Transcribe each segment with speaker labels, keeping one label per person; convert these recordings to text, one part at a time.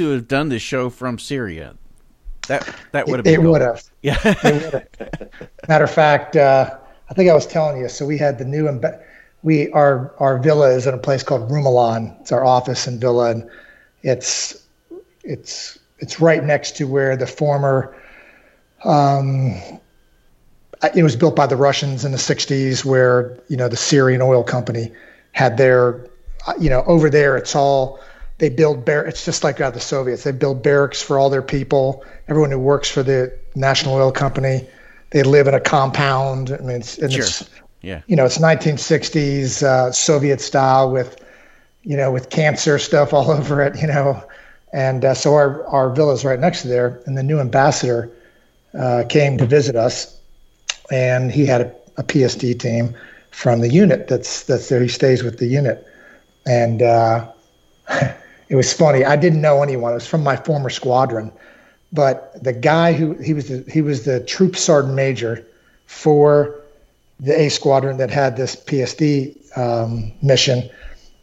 Speaker 1: to have done this show from Syria. That that would have
Speaker 2: It would have.
Speaker 1: Yeah.
Speaker 2: It would have. Matter of fact, uh, I think I was telling you. So we had the new imbe- we our our villa is in a place called Rumalon. It's our office and villa, and it's it's it's right next to where the former. Um, it was built by the Russians in the '60s, where you know the Syrian oil company had their, you know, over there. It's all they build bar- it's just like uh, the soviets. They build barracks for all their people. Everyone who works for the national oil company they live in a compound. I mean it's, and
Speaker 1: Sure.
Speaker 2: it's
Speaker 1: Yeah.
Speaker 2: you know it's 1960s uh, soviet style with you know with cancer stuff all over it you know. And uh, so our, our villa's right next to there and the new ambassador uh, came to visit us and he had a, a psd team from the unit that's that's there. He stays with the unit. And uh, it was funny. I didn't know anyone. It was from my former squadron, but the guy who he was the, he was the troop sergeant major for the A squadron that had this PSD um, mission,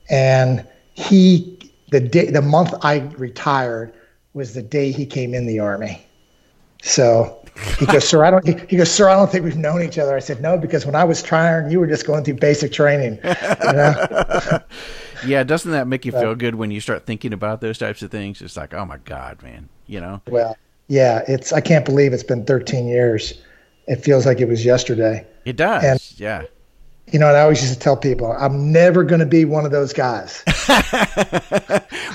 Speaker 2: and he the day the month I retired was the day he came in the army. So he goes, sir, I don't. He, goes, sir, I don't think we've known each other. I said, no, because when I was trying, you were just going through basic training. You know?
Speaker 1: Yeah, doesn't that make you feel good when you start thinking about those types of things? It's like, oh my god, man, you know?
Speaker 2: Well, yeah, it's. I can't believe it's been 13 years. It feels like it was yesterday.
Speaker 1: It does.
Speaker 2: And-
Speaker 1: yeah.
Speaker 2: You know, and I always used to tell people, I'm never going to be one of those guys.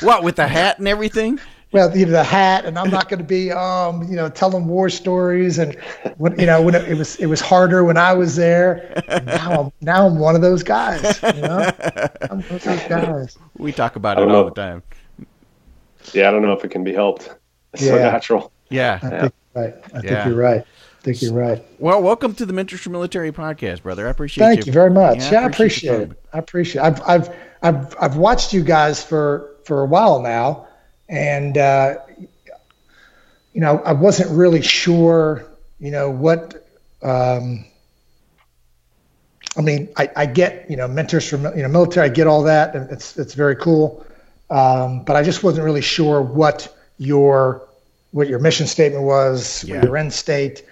Speaker 1: What with the hat and everything?
Speaker 2: Well, you know, the hat, and I'm not going to be, um, you know, telling war stories. And when, you know, when it, it was, it was harder when I was there. And now I'm, now I'm one of those guys. You know, I'm one of those guys.
Speaker 1: We talk about it
Speaker 3: don't
Speaker 1: all
Speaker 3: know.
Speaker 1: the time.
Speaker 3: Yeah, I don't know if it can be helped. It's so
Speaker 2: Yeah.
Speaker 3: natural.
Speaker 1: Yeah.
Speaker 2: I think you're right. I think you're right. I think you're right.
Speaker 1: Well, welcome to the Mentors for Military podcast, brother. I appreciate
Speaker 2: Thank you very much. Yeah, I appreciate
Speaker 1: your
Speaker 2: it. I appreciate. It. I've I've I've I've watched you guys for for a while now, and uh, you know I wasn't really sure. You know what. Um, I mean, I, I get you know mentors from you know military. I get all that, and it's it's very cool. Um, but I just wasn't really sure what your what your mission statement was,
Speaker 1: Yeah.
Speaker 2: your end state.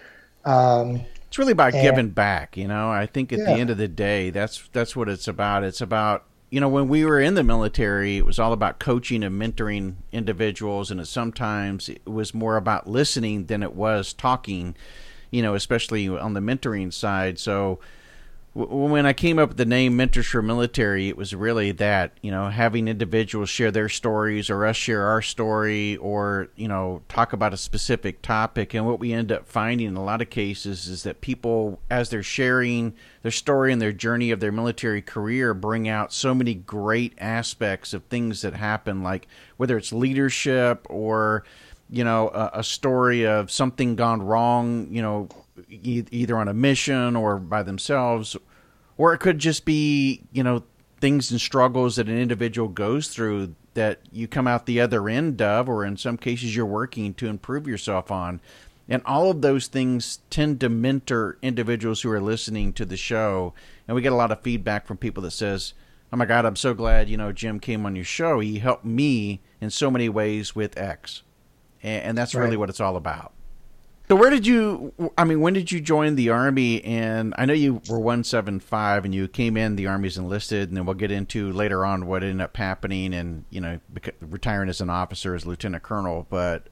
Speaker 2: Um,
Speaker 1: It's really about
Speaker 2: And-
Speaker 1: giving back, you know. I think at the end of the day, that's that's what it's about. It's about you know when we were in the military, it was all about coaching and mentoring individuals, and it, sometimes it was more about listening than it was talking. You know, especially on the mentoring side. So when I came up with the name Mentors for Military, it was really that, you know, having individuals share their stories or us share our story or, you know, talk about a specific topic. And what we end up finding in a lot of cases is that people, as they're sharing their story and their journey of their military career, bring out so many great aspects of things that happen, like whether it's leadership or, you know, a, a story of something gone wrong, you know, e- either on a mission or by themselves, or it could just be, you know, things and struggles that an individual goes through that you come out the other end of, or in some cases you're working to improve yourself on. And all of those things tend to mentor individuals who are listening to the show. And we get a lot of feedback from people that says, Oh my God, I'm so glad, you know, Jim came on your show. He helped me in so many ways with X. And, and that's really
Speaker 2: Right.
Speaker 1: what it's all about. So where did you? I mean, when did you join the army? And I know you were one seven five, and you came in. The army's enlisted, and then we'll get into later on what ended up happening, and you know, retiring as an officer as lieutenant colonel. But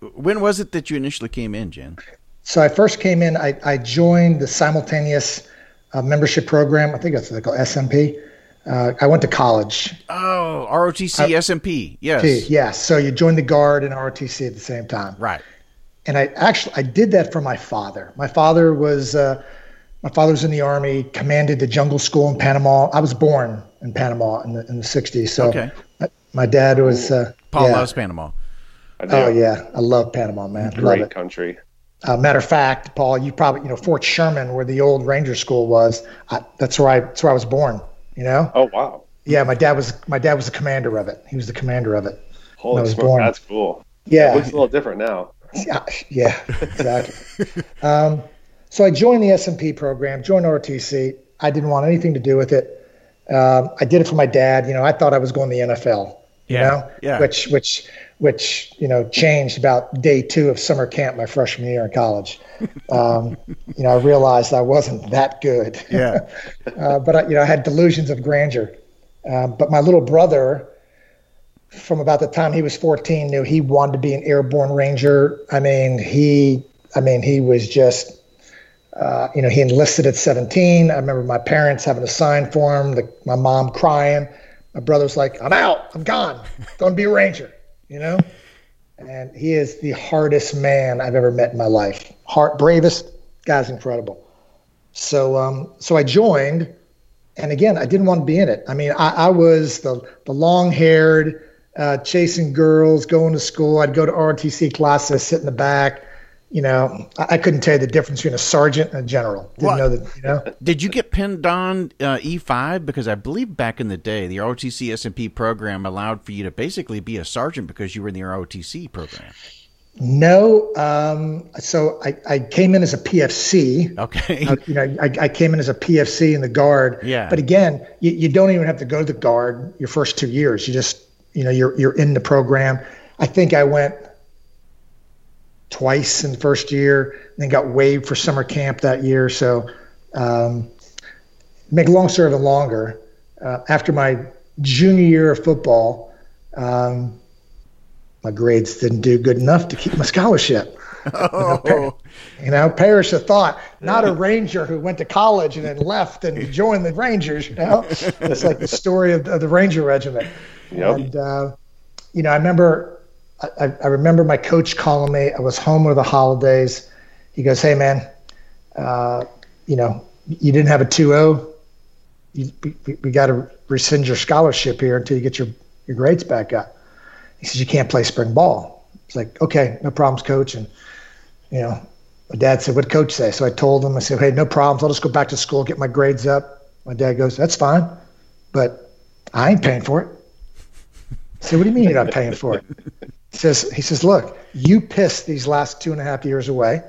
Speaker 1: when was it that you initially came in, Jen?
Speaker 2: So I first came in. I, I joined the simultaneous uh, membership program. I think that's what they call SMP. Uh, I went to college.
Speaker 1: Oh, ROTC SMP. Yes,
Speaker 2: Yes. So you joined the guard and ROTC at the same time.
Speaker 1: right.
Speaker 2: And I actually I did that for my father. My father was uh, my father was in the army, commanded the jungle school in Panama. I was born in Panama in the in the '60s. So
Speaker 1: Okay.
Speaker 2: my, my dad was. Uh,
Speaker 1: Paul
Speaker 2: yeah.
Speaker 1: loves Panama.
Speaker 2: Oh yeah, I love Panama, man. Love
Speaker 3: Great
Speaker 2: it.
Speaker 3: country.
Speaker 2: Uh, matter of fact, Paul, you probably you know Fort Sherman, where the old Ranger School was. I, that's where I that's where I was born. You know.
Speaker 3: Oh wow.
Speaker 2: Yeah, my dad was my dad was the commander of it. He was the commander of it.
Speaker 3: Holy smokes, that's cool.
Speaker 2: Yeah,
Speaker 3: It looks a little different now.
Speaker 2: Yeah, yeah, exactly. um, so I joined the SMP program, joined ROTC. I didn't want anything to do with it. Um, I did it for my dad. You know, I thought I was going to the NFL. You
Speaker 1: Yeah,
Speaker 2: know,
Speaker 1: yeah.
Speaker 2: which which which you know changed about day two of summer camp my freshman year in college. Um, you know, I realized I wasn't that good.
Speaker 1: Yeah.
Speaker 2: uh, but I, you know, I had delusions of grandeur. Um, but my little brother, from about the time he was 14, knew he wanted to be an airborne ranger. I mean, he, I mean, he was just, uh, you know, he enlisted at 17. I remember my parents having a sign for him. The, my mom crying. My brother's like, "I'm out. I'm gone. Going to be a ranger." You know. And he is the hardest man I've ever met in my life. Heart bravest guy's incredible. So, um, so I joined and again, I didn't want to be in it. I mean, I, I was the the long haired, uh, chasing girls, going to school. I'd go to ROTC classes, sit in the back. You know, I, I couldn't tell you the difference between a sergeant and a general. Didn't
Speaker 1: What?
Speaker 2: know that. You know,
Speaker 1: Did you get pinned on uh, E5? Because I believe back in the day, the ROTC SMP program allowed for you to basically be a sergeant because you were in the ROTC program.
Speaker 2: no. Um, so I, I came in as a PFC.
Speaker 1: Okay.
Speaker 2: Uh, you know, I, I came in as a PFC in the guard.
Speaker 1: Yeah.
Speaker 2: But again, you, you don't even have to go to the guard your first two years. You just, you know, you're you're in the program. I think I went twice in the first year, and then got waived for summer camp that year. So, um, make a long story of it longer. Uh, after my junior year of football, um, my grades didn't do good enough to keep my scholarship.
Speaker 1: Oh,
Speaker 2: You know, perish the thought. Not a ranger who went to college and then left and joined the Rangers. You know, it's like the story of, of the Ranger Regiment.
Speaker 3: Yep.
Speaker 2: And uh, you know, I remember, I, I remember my coach calling me. I was home over the holidays. He goes, "Hey, man, uh, you know, you didn't have a 2-0. You, we, we got to rescind your scholarship here until you get your your grades back up." He says, "You can't play spring ball." It's like, "Okay, no problems, coach." And you know, my dad said, "What coach say?" So I told him, I said, "Hey, no problems. I'll just go back to school, get my grades up." My dad goes, "That's fine, but I ain't paying for it." Said, "What do you mean you're not paying for it?" He says, "He says, look, you pissed these last two and a half years away.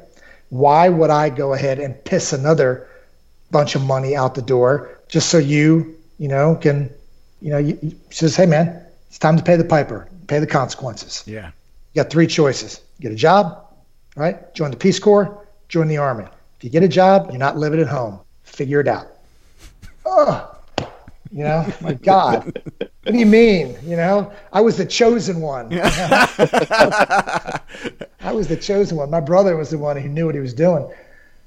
Speaker 2: Why would I go ahead and piss another bunch of money out the door just so you, you know, can, you know?" You, he says, "Hey, man, it's time to pay the piper, pay the consequences."
Speaker 1: yeah.
Speaker 2: You got three choices. Get a job, right? Join the Peace Corps, join the Army. If you get a job, you're not living at home. Figure it out. Oh, you know, my God. What do you mean? You know, I was the chosen one. you know? I was the chosen one. My brother was the one who knew what he was doing.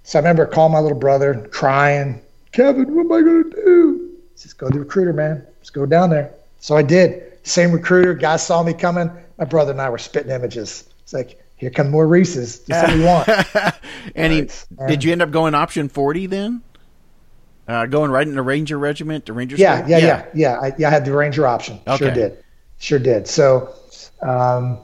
Speaker 2: So I remember calling my little brother, crying, Kevin, what am I going to do? He says, go to the recruiter, man. Just go down there. So I did. Same recruiter. Guy saw me coming. My brother and I were spitting images. It's like, here come more Reese's. Just what we want.
Speaker 1: and he, did you end up going option 40 then? Uh, going right into Ranger Regiment, the Ranger
Speaker 2: Yeah,
Speaker 1: School?
Speaker 2: yeah, yeah, yeah. I, yeah, I had the Ranger option. Sure did. Sure did. So, um,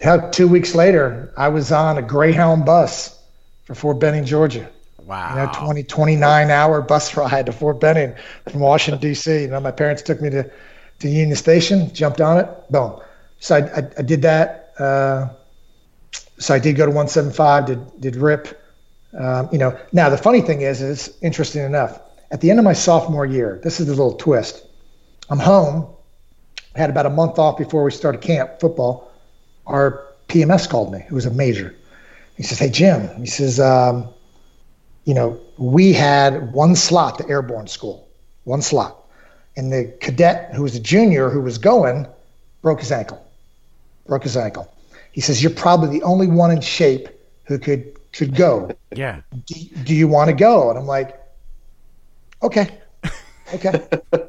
Speaker 2: hell, two weeks later, I was on a Greyhound bus for Fort Benning, Georgia.
Speaker 1: Wow.
Speaker 2: You know, 20, 29 hour bus ride to Fort Benning from Washington, D.C. You know, my parents took me to, to Union Station, jumped on it, boom. So I, I, I did that. Uh, so I did go to 175, did, did RIP. Um, you know, now the funny thing is, is interesting enough. At the end of my sophomore year, this is the little twist. I'm home. Had about a month off before we started camp football. Our PMS called me. It was a major. He says, "Hey Jim," he says, um, "You know, we had one slot to airborne school, one slot, and the cadet who was a junior who was going broke his ankle. Broke his ankle. He says, "You're probably the only one in shape who could could go.
Speaker 1: yeah.
Speaker 2: Do, do you want to go?" And I'm like, "Okay, okay,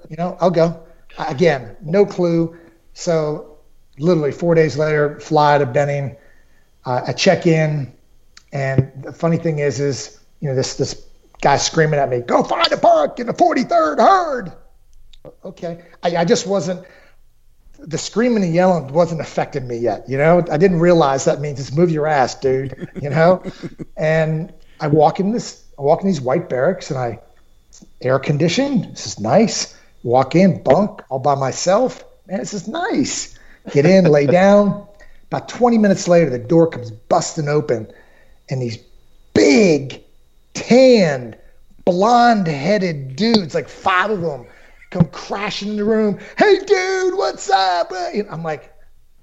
Speaker 2: you know, I'll go." Again, no clue. So, literally four days later, fly to Benning. Uh, I check in, and the funny thing is, is you know this this guy screaming at me, "Go find a park in the 43rd herd." Okay, I, I just wasn't. The screaming and yelling wasn't affecting me yet. You know, I didn't realize that means just move your ass, dude. You know, and I walk in this, I walk in these white barracks, and I air conditioned. This is nice. Walk in, bunk, all by myself. Man, this is nice. Get in, lay down. About 20 minutes later, the door comes busting open, and these big, tanned, blonde headed dudes, like five of them, come crashing in the room. Hey, dude, what's up? I'm like,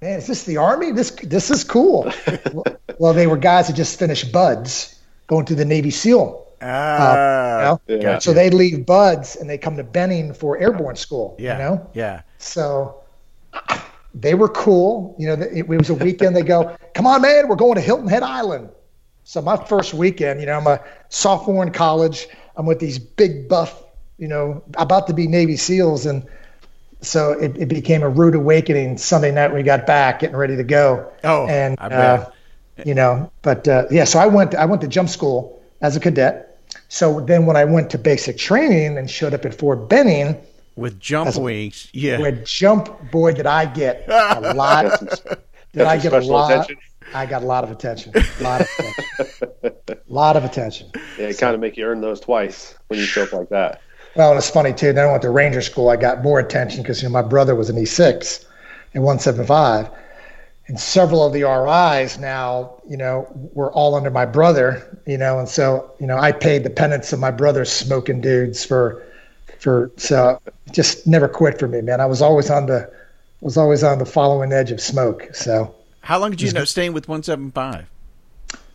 Speaker 2: man, is this the army? This this is cool. well, they were guys that just finished BUD/S going through the Navy SEAL.
Speaker 1: Ah, uh,
Speaker 2: you know? yeah. So they leave BUD/S and they come to Benning for airborne school.
Speaker 1: Yeah.
Speaker 2: You know?
Speaker 1: Yeah.
Speaker 2: So they were cool. You know, it, it was a weekend. They go, come on, man, we're going to Hilton Head Island. So my first weekend, you know, I'm a sophomore in college. I'm with these big buff, you know, about to be Navy SEALs, and so it, it became a rude awakening Sunday night when we got back, getting ready to go.
Speaker 1: Oh,
Speaker 2: and uh, you know, but uh, yeah, so I went I went to jump school as a cadet. So then when I went to basic training and showed up at Fort Benning
Speaker 1: with jump wings, yeah,
Speaker 2: with jump, boy, did I get a lot. did I get a lot? Attention. I got a lot of attention. A lot of attention. a lot of attention.
Speaker 3: Yeah, it so, kind of make you earn those twice when you show up like that.
Speaker 2: Well, and it's funny too. Then I went to Ranger School. I got more attention because you know my brother was an E6 and 175, and several of the RIs now, you know, were all under my brother, you know, and so you know I paid the penance of my brother's smoking dudes for, for so just never quit for me, man. I was always on the, was always on the following edge of smoke. So.
Speaker 1: How long did you up staying with 175?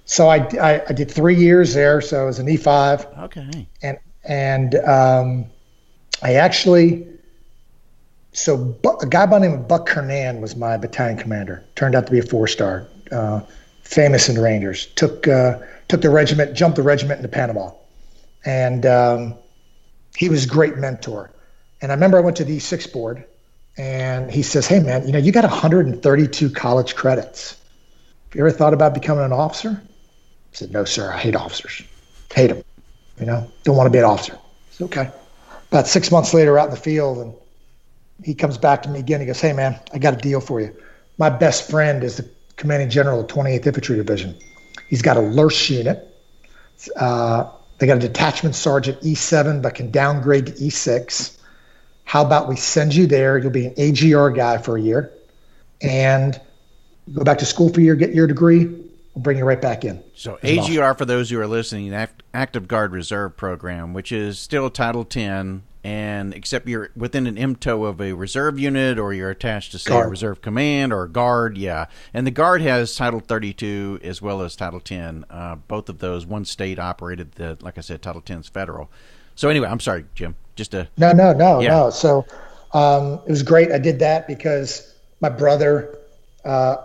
Speaker 2: So I, I, I did three years there. So I was an
Speaker 1: E5. Okay.
Speaker 2: And and um, I actually so a guy by the name of Buck Kernan was my battalion commander. Turned out to be a four star, uh, famous in the Rangers. Took uh, took the regiment, jumped the regiment into Panama, and um, he was a great mentor. And I remember I went to the E6 board, and he says, "Hey man, you know you got 132 college credits. Have you ever thought about becoming an officer?" I said, "No, sir. I hate officers. Hate them." You know, don't want to be an officer. It's okay. About six months later, out in the field, and he comes back to me again. He goes, "Hey, man, I got a deal for you. My best friend is the commanding general of 28th Infantry Division. He's got a LURS unit. Uh, they got a detachment sergeant E7, but can downgrade to E6. How about we send you there? You'll be an AGR guy for a year, and go back to school for a year, get your degree. We'll bring you right back in.
Speaker 1: So AGR, for those who are listening, Active Guard Reserve Program, which is still Title 10, and except you're within an MTO of a reserve unit or you're attached to say guard. a reserve command or a guard, yeah. And the guard has Title 32 as well as Title 10. Uh, both of those, one state operated the, like I said, Title 10 is federal. So anyway, I'm sorry, Jim. Just a
Speaker 2: no, no, no, yeah. no. So um, it was great. I did that because my brother. Uh,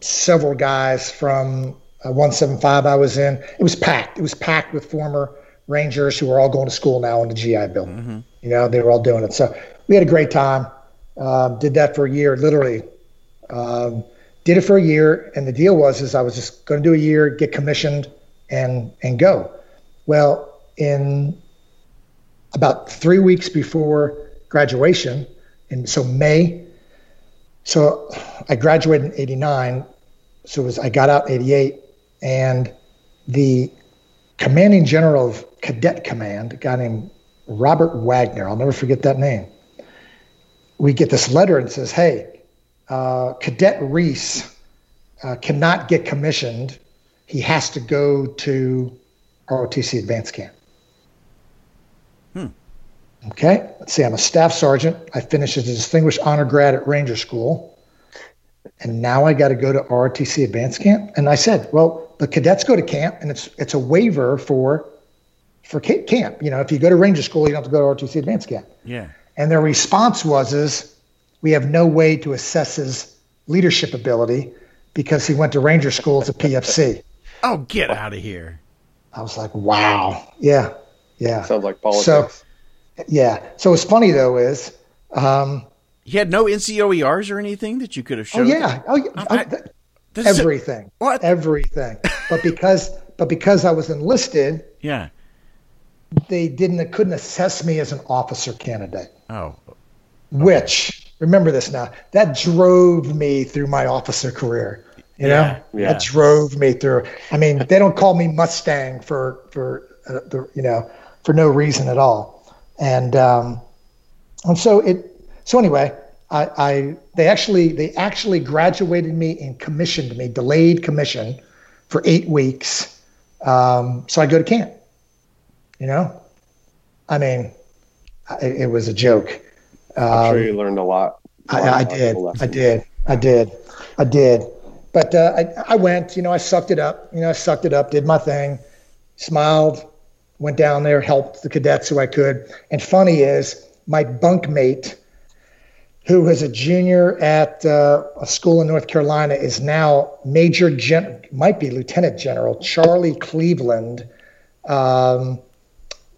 Speaker 2: several guys from uh, 175 I was in. It was packed. It was packed with former Rangers who were all going to school now in the GI Bill. Mm-hmm. You know, they were all doing it. So we had a great time. Um, did that for a year, literally. Um, did it for a year, and the deal was is I was just going to do a year, get commissioned, and and go. Well, in about three weeks before graduation, and so May so I graduated in 89. So was, I got out 88 and the commanding general of cadet command, a guy named Robert Wagner, I'll never forget that name. We get this letter and says, hey, uh, Cadet Reese uh, cannot get commissioned. He has to go to ROTC advanced camp. Hmm. Okay, let's see. I'm a staff sergeant. I finished as a distinguished honor grad at Ranger School, and now I got to go to ROTC advanced camp. And I said, well, the cadets go to camp, and it's it's a waiver for for camp. You know, if you go to Ranger School, you don't have to go to ROTC advanced camp.
Speaker 1: Yeah.
Speaker 2: And their response was, is we have no way to assess his leadership ability because he went to Ranger School as a PFC.
Speaker 1: Oh, get out of here!
Speaker 2: I was like, wow, yeah, yeah.
Speaker 3: Sounds like politics.
Speaker 2: So, yeah. So what's funny though is, um,
Speaker 1: you had no NCOERs or anything that you could have
Speaker 2: shown. Oh yeah. Oh yeah. I, everything. what? Everything. but because but because I was enlisted.
Speaker 1: Yeah.
Speaker 2: They didn't couldn't assess me as an officer candidate.
Speaker 1: Oh. Okay.
Speaker 2: Which remember this now that drove me through my officer career. You know, yeah, yeah. that drove me through. I mean, they don't call me Mustang for for uh, the you know for no reason at all and um, and so it so anyway I, I they actually they actually graduated me and commissioned me delayed commission for eight weeks um, so I go to camp you know I mean it, it was a joke
Speaker 3: I'm sure you learned a lot.
Speaker 2: A lot I, I did. I did. I did. I did. But uh, I, I went, you know, I sucked it up. You know, I sucked it up, did my thing, smiled, went down there, helped the cadets who I could. And funny is, my bunkmate, who was a junior at uh, a school in North Carolina, is now Major Gen, might be Lieutenant General Charlie Cleveland, um,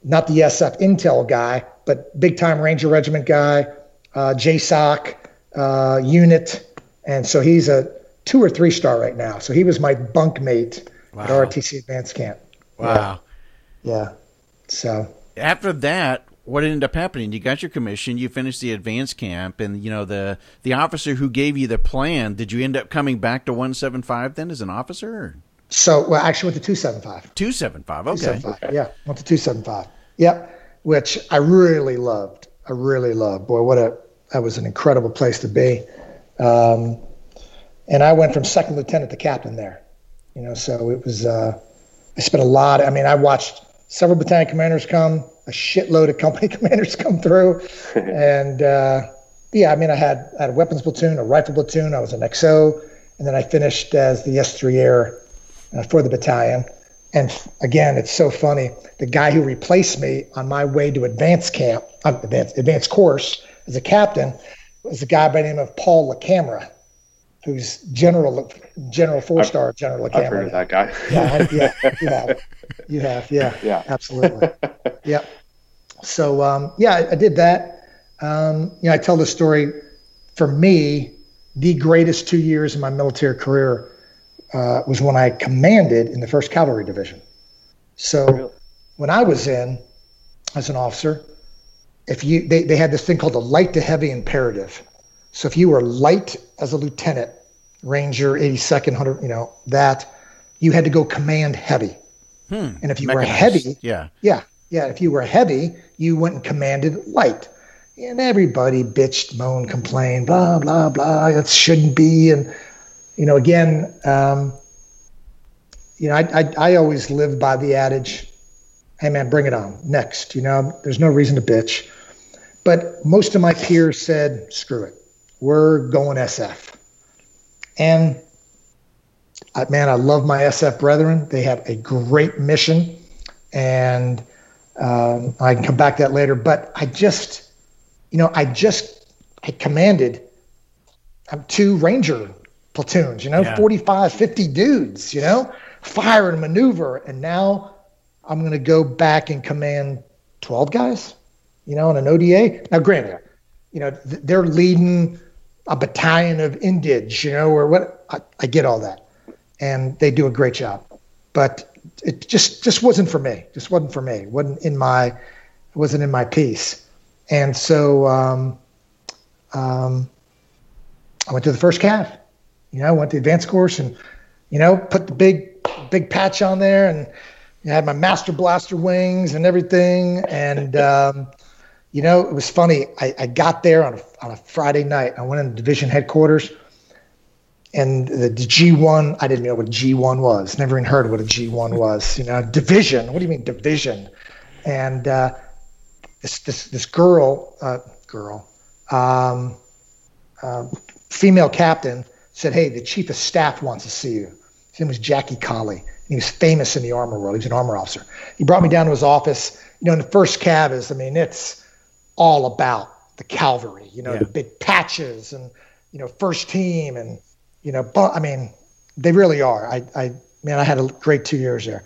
Speaker 2: not the SF Intel guy, but big time Ranger Regiment guy, uh, JSOC uh, unit, and so he's a two or three star right now. So he was my bunkmate wow. at ROTC Advanced Camp.
Speaker 1: Wow.
Speaker 2: Yeah. yeah. So
Speaker 1: after that, what ended up happening? You got your commission, you finished the advanced camp, and you know the the officer who gave you the plan. Did you end up coming back to one seven five then as an officer? Or?
Speaker 2: So well, actually went to two seven five.
Speaker 1: Two seven five. Okay. 275,
Speaker 2: yeah, went to two seven five. Yep, which I really loved. I really loved. Boy, what a that was an incredible place to be. Um, and I went from second lieutenant to captain there. You know, so it was. Uh, I spent a lot. I mean, I watched several battalion commanders come, a shitload of company commanders come through, and uh, yeah, I mean, I had I had a weapons platoon, a rifle platoon. I was an XO, and then I finished as the S3 Air uh, for the battalion. And again, it's so funny. The guy who replaced me on my way to advanced camp, uh, advanced, advanced course as a captain, was a guy by the name of Paul LaCamera who's general general four star general LaCamera.
Speaker 3: I've heard of that guy.
Speaker 2: yeah, yeah, you have, you have, yeah, yeah, absolutely, yeah. So um, yeah, I, I, did that. Um, you know, I tell the story. For me, the greatest two years in my military career uh, was when I commanded in the First Cavalry Division. So really? when I was in as an officer, if you they, they had this thing called the light to heavy imperative. So if you were light as a lieutenant, Ranger, 82nd, 100, you know, that you had to go command heavy.
Speaker 1: Hmm.
Speaker 2: And if you Mechanized. were heavy,
Speaker 1: yeah,
Speaker 2: yeah, yeah, if you were heavy, you went and commanded light. And everybody bitched, moaned, complained, blah, blah, blah. It shouldn't be. And, you know, again, um, you know, I, I, I always live by the adage, hey, man, bring it on. Next. You know, there's no reason to bitch. But most of my peers said, screw it. We're going SF. And uh, man, I love my SF brethren. They have a great mission, and um, I can come back to that later. But I just, you know, I just I commanded um, two Ranger platoons, you know, yeah. 45, 50 dudes, you know, fire and maneuver. And now I'm going to go back and command 12 guys, you know, in an ODA. Now, granted, you know, th- they're leading a battalion of Indigs, you know, or what. I, I get all that, and they do a great job, but it just just wasn't for me. Just wasn't for me. Wasn't in my wasn't in my piece, and so um, um, I went to the first cav. You know, went to the advanced course and you know put the big big patch on there and I had my master blaster wings and everything and. Um, you know, it was funny. I, I got there on a, on a Friday night. I went in the division headquarters, and the, the G1, I didn't know what a G1 was. Never even heard what a G1 was. You know, division. What do you mean division? And uh, this this this girl, uh, girl, um, uh, female captain said, "Hey, the chief of staff wants to see you." His name was Jackie Colley. He was famous in the armor world. He was an armor officer. He brought me down to his office. You know, in the first cav is, I mean, it's all about the cavalry, you know, yeah. the big patches and, you know, first team and, you know, but I mean, they really are. I, I, man, I had a great two years there.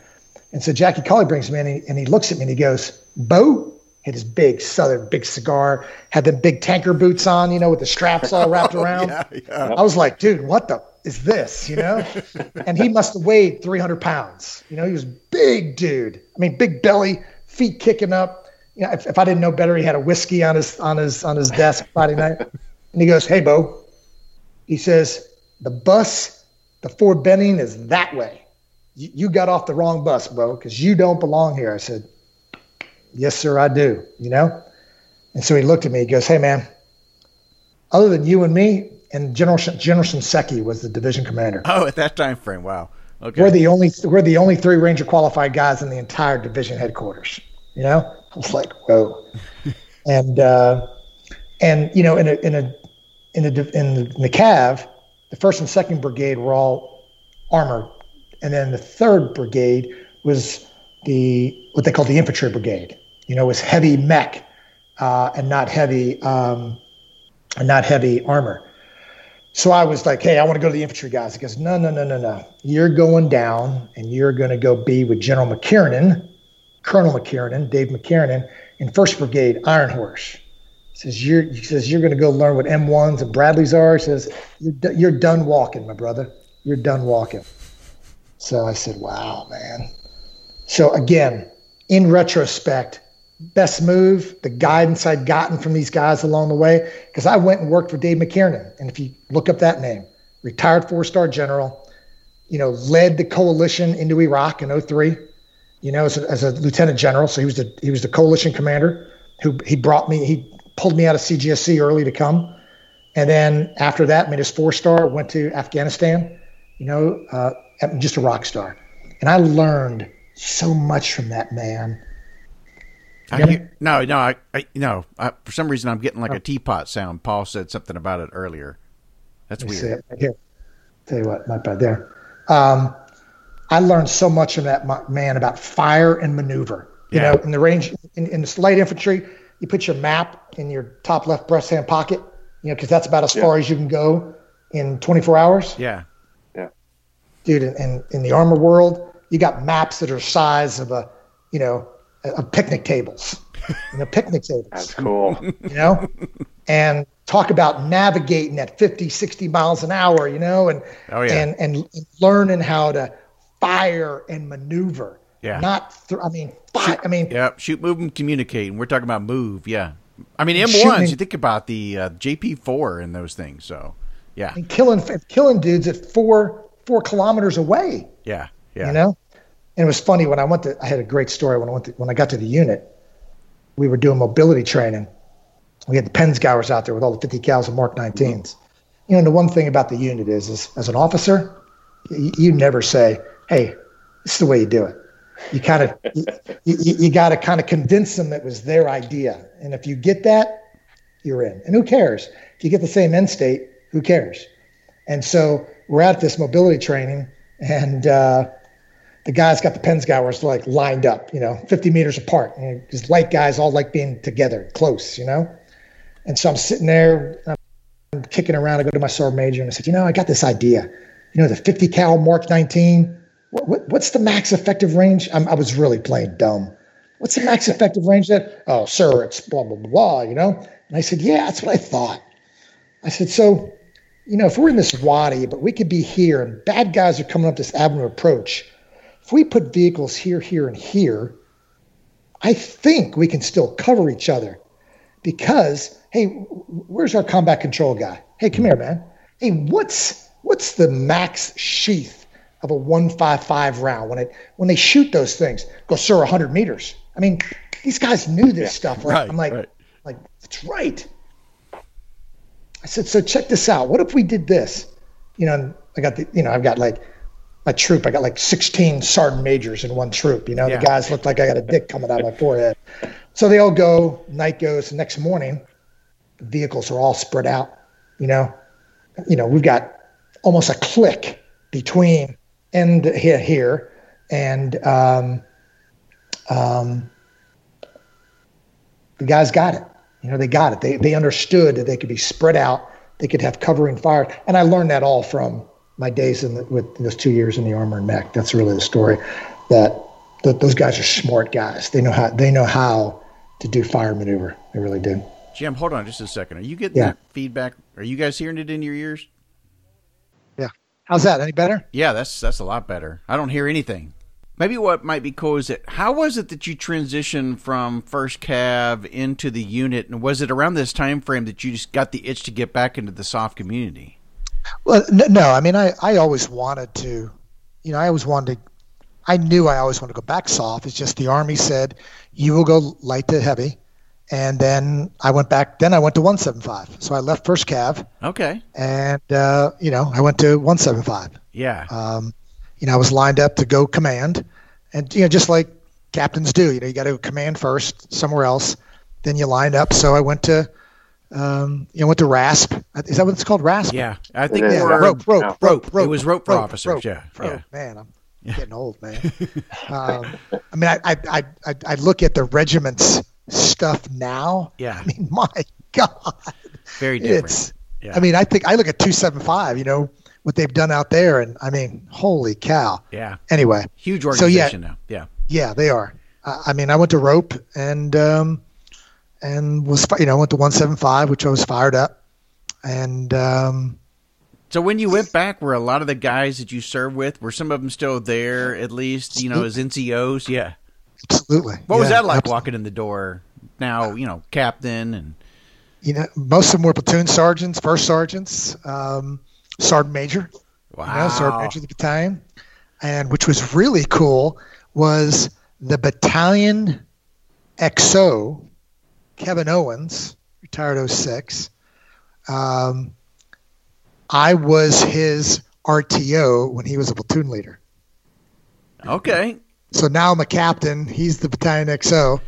Speaker 2: And so Jackie Colley brings me in and he, and he looks at me and he goes, Bo, had his big southern big cigar, had the big tanker boots on, you know, with the straps all wrapped around. yeah, yeah. I was like, dude, what the is this, you know? and he must have weighed 300 pounds. You know, he was big dude. I mean, big belly, feet kicking up you know, if, if I didn't know better, he had a whiskey on his on his on his desk Friday night, and he goes, "Hey, Bo," he says, "the bus, the Fort Benning is that way. You, you got off the wrong bus, Bo, because you don't belong here." I said, "Yes, sir, I do." You know, and so he looked at me. He goes, "Hey, man, other than you and me, and General General Shinseki was the division commander.
Speaker 1: Oh, at that time frame, wow.
Speaker 2: Okay. We're the only we're the only three Ranger qualified guys in the entire division headquarters. You know, I was like, whoa. and uh, and you know, in a in a in the in the, in the Cav, the first and second brigade were all armored, and then the third brigade was the what they call the infantry brigade. You know, it was heavy mech uh, and not heavy um, and not heavy armor. So I was like, hey, I want to go to the infantry guys. He goes, no, no, no, no, no. You're going down and you're going to go be with General McKiernan, Colonel McKiernan, Dave McKiernan, in 1st Brigade Iron Horse. He says, you're, he says, you're going to go learn what M1s and Bradleys are. He says, you're, you're done walking, my brother. You're done walking. So I said, wow, man. So again, in retrospect, best move, the guidance I'd gotten from these guys along the way, because I went and worked for Dave McKiernan. And if you look up that name, retired four star general, you know, led the coalition into Iraq in 03, you know, as a, as a lieutenant general. So he was the he was the coalition commander who he brought me, he pulled me out of CGSC early to come. And then after that, made his four star, went to Afghanistan, you know, uh, just a rock star. And I learned so much from that man
Speaker 1: I, no, no, I, I no. I, for some reason, I'm getting like oh. a teapot sound. Paul said something about it earlier. That's weird.
Speaker 2: Right here, tell you what, my bad there. Um, I learned so much from that man about fire and maneuver. You yeah. know, in the range, in, in the light infantry, you put your map in your top left breast hand pocket. You know, because that's about as yeah. far as you can go in 24 hours.
Speaker 1: Yeah,
Speaker 3: yeah,
Speaker 2: dude. In in the armor world, you got maps that are size of a, you know, of picnic tables. You know, picnic tables.
Speaker 3: That's cool.
Speaker 2: You know, and talk about navigating at 50, 60 miles an hour, you know, and oh, yeah. and, and learning how to fire and maneuver.
Speaker 1: Yeah.
Speaker 2: Not, th- I mean, shoot, I mean,
Speaker 1: yeah, shoot, move, and communicate. And we're talking about move. Yeah. I mean, M1s, you think about the uh, JP4 and those things. So, yeah.
Speaker 2: And killing, killing dudes at four, four kilometers away.
Speaker 1: Yeah. Yeah.
Speaker 2: You know? And it was funny when I went to. I had a great story when I went to, when I got to the unit. We were doing mobility training. We had the Pinzgauers out there with all the 50 cals and Mark 19s. Mm-hmm. You know, the one thing about the unit is, is as an officer, you, you never say, "Hey, this is the way you do it." You kind of you, you, you got to kind of convince them it was their idea, and if you get that, you're in. And who cares if you get the same end state? Who cares? And so we're at this mobility training, and uh, the guys got the Pinzgauers like lined up, you know, 50 meters apart. And these light guys all like being together, close, you know. And so I'm sitting there, I'm kicking around. I go to my sergeant major and I said, you know, I got this idea. You know, the 50 cal Mark 19. What, what, what's the max effective range? I'm, i was really playing dumb. What's the max effective range? That oh, sir, it's blah blah blah. You know. And I said, yeah, that's what I thought. I said, so, you know, if we're in this wadi, but we could be here, and bad guys are coming up this avenue approach if we put vehicles here, here, and here, I think we can still cover each other because, hey, where's our combat control guy? Hey, come here, man. Hey, what's what's the max sheaf of a 155 round when it when they shoot those things? Go, sir, 100 meters. I mean, these guys knew this yeah, stuff. Right? right I'm like, right. like that's right. I said, so check this out. What if we did this? You know, I got the, you know, I've got like my troop. I got like 16 sergeant majors in one troop. You know, yeah. the guys look like I got a dick coming out of my forehead. So they all go. Night goes. The next morning, the vehicles are all spread out. You know, you know we've got almost a click between end here, here and um, um, the guys got it. You know, they got it. They they understood that they could be spread out. They could have covering fire, and I learned that all from my days in the, with those two years in the armor and mech. That's really the story. That, that those guys are smart guys. They know how they know how to do fire maneuver. They really do.
Speaker 1: Jim, hold on just a second. Are you getting yeah. feedback? Are you guys hearing it in your ears?
Speaker 2: Yeah. How's that? Any better?
Speaker 1: Yeah, that's that's a lot better. I don't hear anything. Maybe what might be cool is that how was it that you transitioned from first cav into the unit, and was it around this time frame that you just got the itch to get back into the SOF community?
Speaker 2: Well, no, I mean, I, I always wanted to, you know, I always wanted to, I knew I always wanted to go back SOF. It's just the Army said, you will go light to heavy. And then I went back, then I went to 175. So I left first cav.
Speaker 1: Okay.
Speaker 2: And, uh, you know, I went to 175.
Speaker 1: Yeah.
Speaker 2: Um, you know, I was lined up to go command. And, you know, just like captains do, you know, you got to command first somewhere else. Then you line up. So I went to Um, you know, went to RASP. Is that what it's called? RASP?
Speaker 1: Yeah, I think
Speaker 3: Yeah.
Speaker 1: more
Speaker 2: rope, rope, rope, rope,
Speaker 1: rope. It was rope for
Speaker 2: rope,
Speaker 1: officers.
Speaker 2: rope,
Speaker 1: yeah,
Speaker 2: rope.
Speaker 1: yeah.
Speaker 2: Man, I'm getting old, man. um, I mean, I, I, I, I, I look at the regiment's stuff now.
Speaker 1: Yeah.
Speaker 2: I mean, my God,
Speaker 1: Very different.
Speaker 2: it's.
Speaker 1: Yeah.
Speaker 2: I mean, I think I look at two seven five. You know what they've done out there, and I mean, holy cow.
Speaker 1: yeah,
Speaker 2: Anyway,
Speaker 1: huge
Speaker 2: So, yeah.
Speaker 1: organization now. Yeah,
Speaker 2: yeah, they are. I, I mean, I went to rope and um, and was you know went to one seven five, which I was fired up, and um,
Speaker 1: So when you went back, were a lot of the guys that you served with were some of them still there at least? You know, as NCOs. Yeah.
Speaker 2: absolutely.
Speaker 1: What was that like
Speaker 2: abs-
Speaker 1: walking in the door? Now you know, captain and
Speaker 2: You know, most of them were platoon sergeants, first sergeants, um, sergeant major.
Speaker 1: wow,
Speaker 2: you know, sergeant major of the battalion. And which was really cool was the battalion XO, Kevin Owens, retired 06. Um, I was his RTO when he was a platoon leader.
Speaker 1: Okay,
Speaker 2: So now I'm a captain. He's the battalion XO.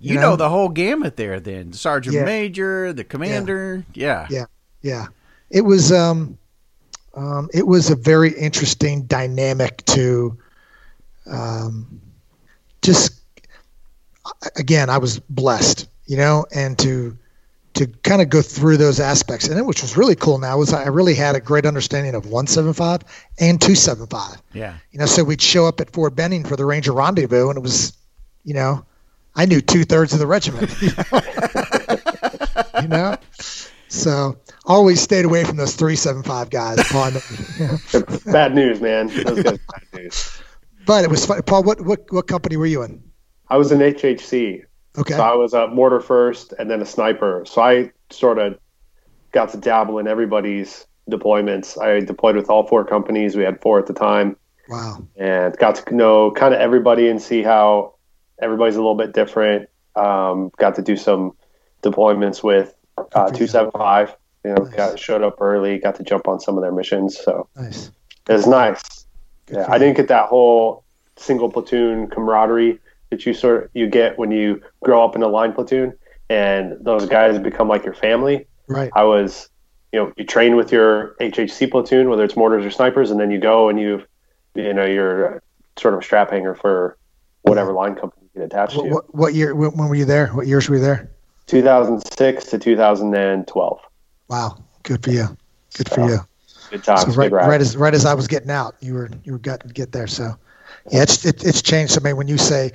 Speaker 1: you,
Speaker 2: You
Speaker 1: know?
Speaker 2: know?
Speaker 1: the whole gamut there. Then sergeant
Speaker 2: Yeah.
Speaker 1: major, the commander. Yeah.
Speaker 2: Yeah. Yeah. It was um, um, it was a very interesting dynamic to um, just again I was blessed, you know, and to to kind of go through those aspects. And it, which was really cool now was I really had a great understanding of 175 and 275.
Speaker 1: yeah.
Speaker 2: You know, so we'd show up at Fort Benning for the Ranger Rendezvous, and it was, you know, I knew two thirds of the regiment. you know, so always stayed away from those three seven five guys. Paul, I know.
Speaker 3: Bad news, man. Those guys bad news.
Speaker 2: but it was fun. Paul, what what what company were you in?
Speaker 3: I was in HHC,
Speaker 2: Okay,
Speaker 3: so I was a mortar first and then a sniper. So I sort of got to dabble in everybody's deployments. I deployed with all four companies. We had four at the time,
Speaker 2: wow,
Speaker 3: and got to know kind of everybody and see how everybody's a little bit different. Um, got to do some deployments with uh,
Speaker 2: Good for you.
Speaker 3: two seven five. You know,
Speaker 2: Nice.
Speaker 3: got showed up early. Got to jump on some of their missions. So
Speaker 2: nice.
Speaker 3: it was nice.
Speaker 2: Good
Speaker 3: Yeah, I didn't get that whole single platoon camaraderie that you sort of, you get when you grow up in a line platoon, and those guys become like your family.
Speaker 2: Right,
Speaker 3: I was, you know, you train with your HHC platoon, whether it's mortars or snipers, and then you go and you, you know, you're sort of a strap hanger for whatever line company you get attached
Speaker 2: what,
Speaker 3: to.
Speaker 2: what, what year? When were you there? What years were you there?
Speaker 3: 2006 to 2012.
Speaker 2: Wow, good for you. Good for you.
Speaker 3: Good times,
Speaker 2: So right, right as right as I was getting out, you were you were got to get there. So yeah, it's it, it's changed. So I mean, when you say,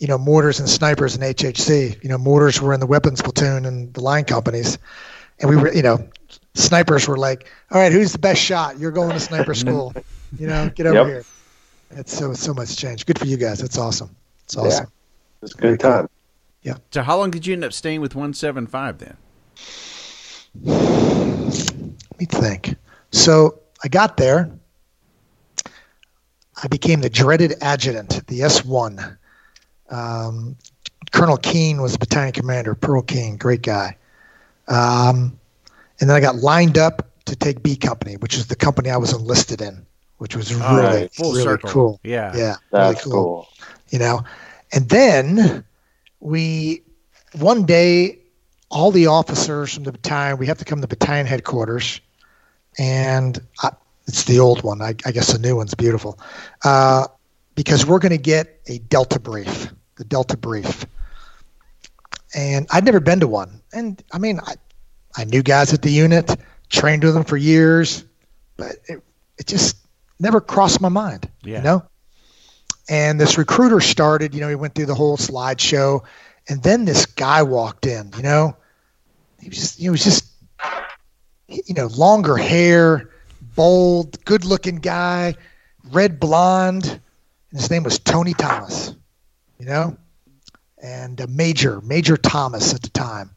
Speaker 2: you know, mortars and snipers and HHC, you know, mortars were in the weapons platoon and the line companies, and we were, you know, snipers were like, all right, who's the best shot? You're going to sniper school. You know, get over
Speaker 3: Yep.
Speaker 2: here. It's so so much change. Good for you guys. That's awesome. It's awesome.
Speaker 3: It was a
Speaker 2: Very
Speaker 3: good
Speaker 2: cool.
Speaker 3: time.
Speaker 1: So how long did you end up staying with one seven five then?
Speaker 2: Let me think. So I got there. I became the dreaded adjutant, the S1. Um, Colonel Keene was the battalion commander, Pearl Keene, great guy. Um, and then I got lined up to take B Company, which is the company I was enlisted in, which was really,
Speaker 3: right.
Speaker 1: Full
Speaker 2: really
Speaker 1: circle.
Speaker 2: cool.
Speaker 1: Yeah.
Speaker 2: Yeah,
Speaker 3: That's
Speaker 2: really cool
Speaker 3: cool.
Speaker 2: you know and then we one day all the officers from the battalion we have to come to battalion headquarters and I, it's the old one I, I guess the new one's beautiful uh, because we're going to get a delta brief the delta brief. And i'd never been to one. And i mean i, I knew guys at the unit trained with them for years but it, it just never crossed my mind
Speaker 1: Yeah.
Speaker 2: you know? And this recruiter started you know he went through the whole slideshow and then this guy walked in you know? He was just he was just you know longer hair bold good looking guy red blonde and his name was tony thomas you know and uh, major major thomas at the time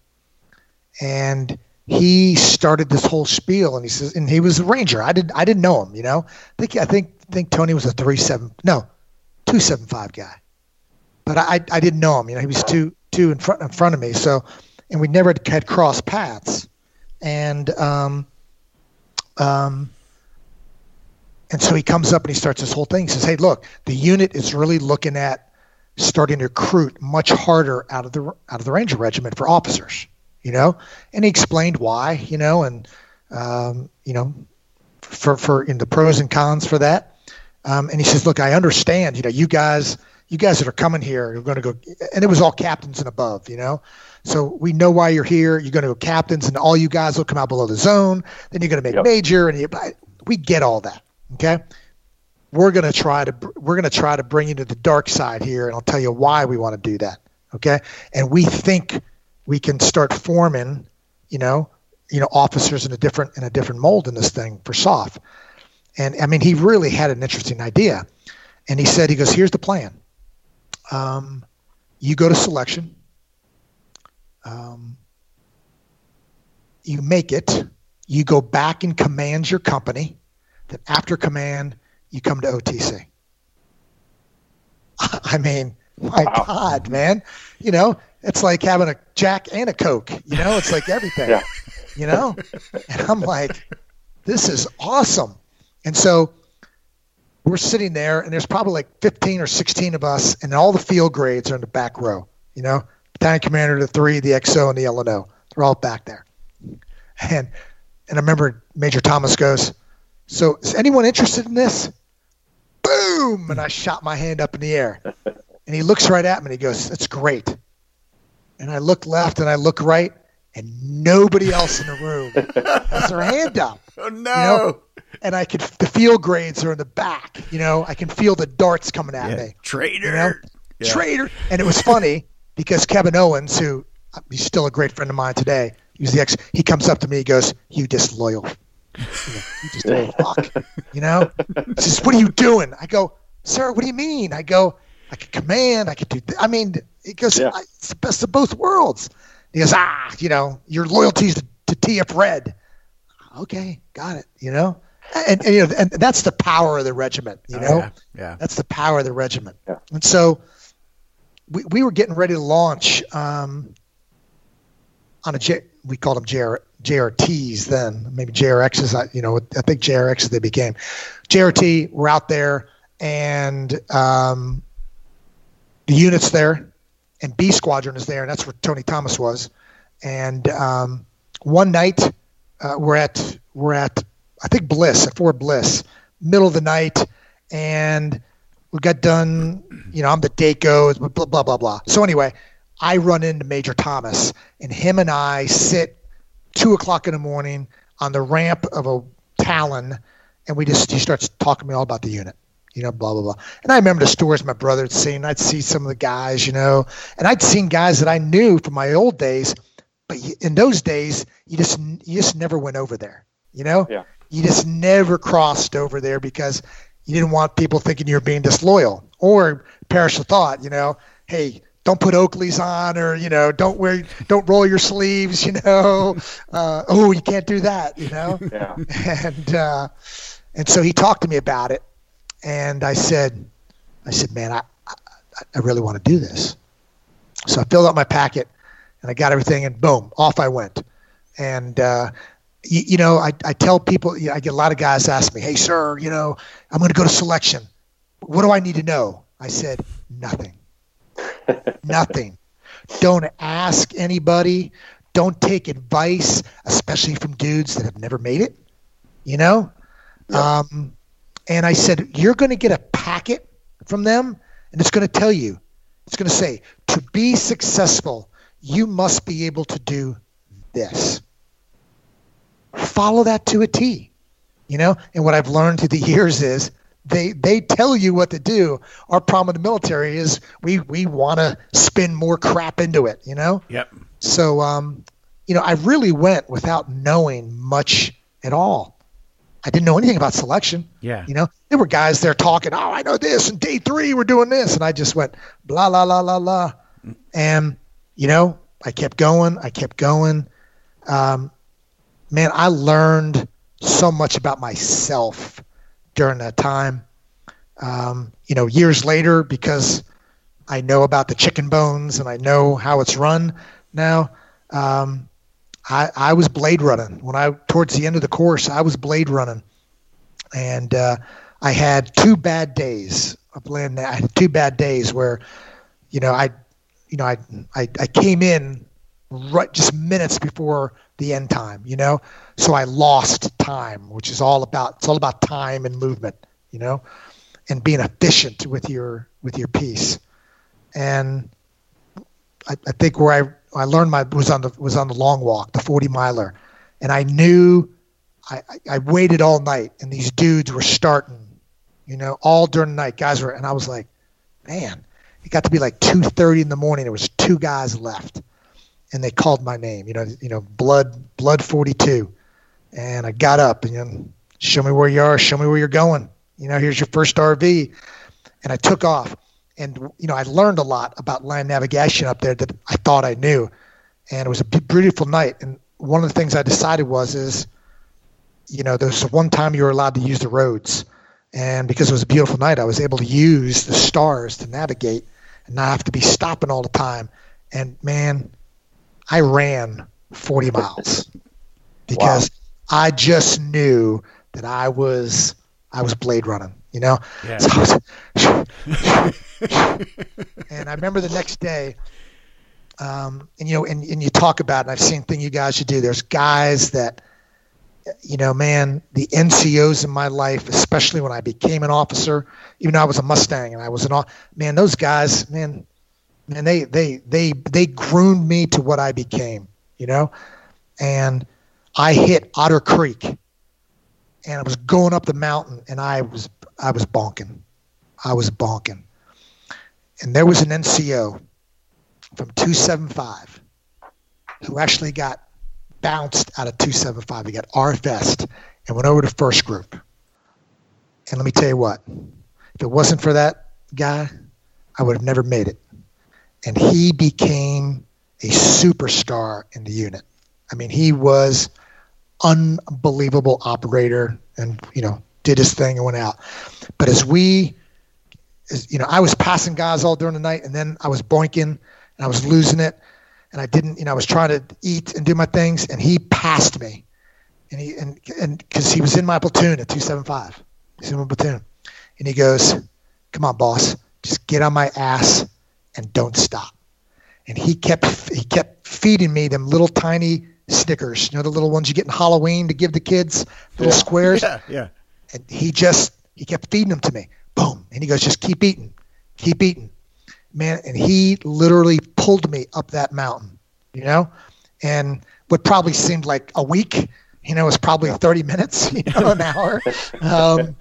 Speaker 2: and he started this whole spiel and he says and he was a ranger i didn't i didn't know him you know i think i think think tony was a three seven no two seven five guy, but I I didn't know him. You know, he was two two in front in front of me. So, and we never had crossed paths, and um, um, and so he comes up and he starts this whole thing. He says, "Hey, look, the unit is really looking at starting to recruit much harder out of the out of the Ranger Regiment for officers. you know, and he explained why, you know, and um, you know, for for in the pros and cons for that. Um, and he says, look, I understand, you know, you guys, you guys that are coming here, you're going to go, and it was all captains and above, you know. So we know why you're here. You're going to go captains, and all you guys will come out below the zone. Then you're going to make yep. major, and you, we get all that. Okay, we're going to try to we're going to try to bring you to the dark side here, and I'll tell you why we want to do that. Okay, and we think we can start forming, you know, you know, officers in a different in a different mold in this thing for SOF And I mean, he really had an interesting idea, and he said, he goes, here's the plan. Um, you go to selection um, you make it, you go back and command your company. Then after command, you come to OTC. I mean, my wow. God, man, you know, it's like having a Jack and a Coke. You know, it's like everything. yeah. You know, and I'm like, this is awesome. And so we're sitting there, and there's probably like 15 or 16 of us, and all the field grades are in the back row. You know, battalion commander to three, the XO and the LNO. They're all back there. And and I remember Major Thomas goes, So is anyone interested in this? Boom! And I shot my hand up in the air. And he looks right at me and he goes, That's great. And I look left and I look right, and nobody else in the room has their hand up.
Speaker 1: Oh no. You know?
Speaker 2: And I could the field grades are in the back. You know, I can feel the darts coming at
Speaker 1: yeah.
Speaker 2: me.
Speaker 1: Traitor. You
Speaker 2: know? yeah. Traitor. And it was funny because Kevin Owens, who he's still a great friend of mine today, he's the ex. He comes up to me, he goes, "You disloyal, you, know, you just a fuck," you know. He says, "What are you doing?" I go, "Sir, what do you mean?" I go, "I could command, I could do." Th-. I mean, he goes, yeah. "It's the best of both worlds." He goes, "Ah, you know, your loyalties to, to TF Red." Okay, got it. You know. And, and, you know, and that's the power of the regiment. You oh, know, oh,
Speaker 1: yeah. yeah.
Speaker 2: that's the power of the regiment. Yeah. And so, we, we were getting ready to launch um, on a J, we called him JR, JRTs then, maybe JRXs. I, you know, I think JRXs they became. JRT, we're out there, and um, the unit's there, and B Squadron is there, and that's where Tony Thomas was. And um, one night, uh, we're at we're at I think Bliss at Fort Bliss, middle of the night, and we got done. You know, I'm the Daco, blah blah blah blah. So anyway, I run into Major Thomas, and him and I sit two o'clock in the morning on the ramp of a Talon, and we just he starts talking to me all about the unit. You know, blah blah blah. And I remember the stories my brother had seen. I'd see some of the guys, you know, and I'd seen guys that I knew from my old days, but in those days, you just you just never went over there. You know,
Speaker 3: yeah.
Speaker 2: you just never crossed over there because you didn't want people thinking you were being disloyal or perish the thought, you know, hey, don't put Oakleys on or, you know, don't wear, don't roll your sleeves, you know, uh, oh, you can't do that, you know?
Speaker 3: Yeah.
Speaker 2: And, uh, and so he talked to me about it and I said, I said, man, I, I, I really want to do this. So I filled out my packet and I got everything and boom, off I went. And, uh, you, you, know, I, I tell people, I get a lot of guys ask me, hey, sir, you know, I'm going to go to selection. What do I need to know? I said, nothing. Nothing. Don't ask anybody. Don't take advice, especially from dudes that have never made it, you know? Um, and I said, you're going to get a packet from them, and it's going to tell you, it's going to say, to be successful, you must be able to do this follow that to a T. You know, and what I've learned through the years is they they tell you what to do. Our problem with the military is we we want to spin more crap into it. You know.
Speaker 1: Yep.
Speaker 2: So um, you know, I really went without knowing much at all. I didn't know anything about selection.
Speaker 1: Yeah.
Speaker 2: You know, there were guys there talking, oh, I know this, and day three we're doing this, and I just went blah blah blah blah blah, and you know, I kept going, I kept going. Um, man, I learned so much about myself during that time. Um, you know, years later, because I know about the chicken bones and I know how it's run now. Um, I, I was blade running when I towards the end of the course. I was blade running, and uh, I had two bad days. I had two bad days where, you know, I, you know, I, I, I came in right just minutes before the end time, you know. So I lost time, which is all about it's all about time and movement, you know, and being efficient with your with your piece. And I, I think where I I learned my was on the was on the long walk, the forty miler, and I knew I, I waited all night, and these dudes were starting, you know, all during the night. Guys were, and I was like, man, it got to be like two thirty in the morning. There was two guys left, and they called my name. You know, you know, blood, blood forty two, and I got up and you know, show me where you are, show me where you're going. You know, here's your first RV, and I took off. And you know, I learned a lot about land navigation up there that I thought I knew, and it was a beautiful night. And one of the things I decided was is, you know, there's one time you were allowed to use the roads, and because it was a beautiful night, I was able to use the stars to navigate and not have to be stopping all the time. And man, I ran 40 miles because wow. I just knew that I was I was blade running, you know. Yeah. So was, and I remember the next day, um, and you know, and, and you talk about, and I've seen thing you guys should do. There's guys that, you know, man, the NCOs in my life, especially when I became an officer, even though I was a Mustang and I was an man, those guys, man, and they they they they groomed me to what I became, you know, and I hit Otter Creek, and I was going up the mountain, and I was I was bonking, I was bonking, and there was an NCO from 275 who actually got bounced out of 275. He got RFS and went over to first group. And let me tell you what, if it wasn't for that guy, I would have never made it and he became a superstar in the unit. I mean, he was unbelievable operator, and you know, did his thing and went out. But as we, as, you know, I was passing guys all during the night, and then I was boinking, and I was losing it, and I didn't, you know, I was trying to eat and do my things, and he passed me, and he and and because he was in my platoon at two seven five, he's in my platoon, and he goes, "Come on, boss, just get on my ass." And don't stop. And he kept he kept feeding me them little tiny Snickers, you know, the little ones you get in Halloween to give the kids, little
Speaker 1: yeah.
Speaker 2: squares.
Speaker 1: Yeah, yeah.
Speaker 2: And he just he kept feeding them to me. Boom. And he goes, just keep eating, keep eating, man. And he literally pulled me up that mountain, you know, and what probably seemed like a week, you know, was probably 30 minutes, you know, an hour. Um,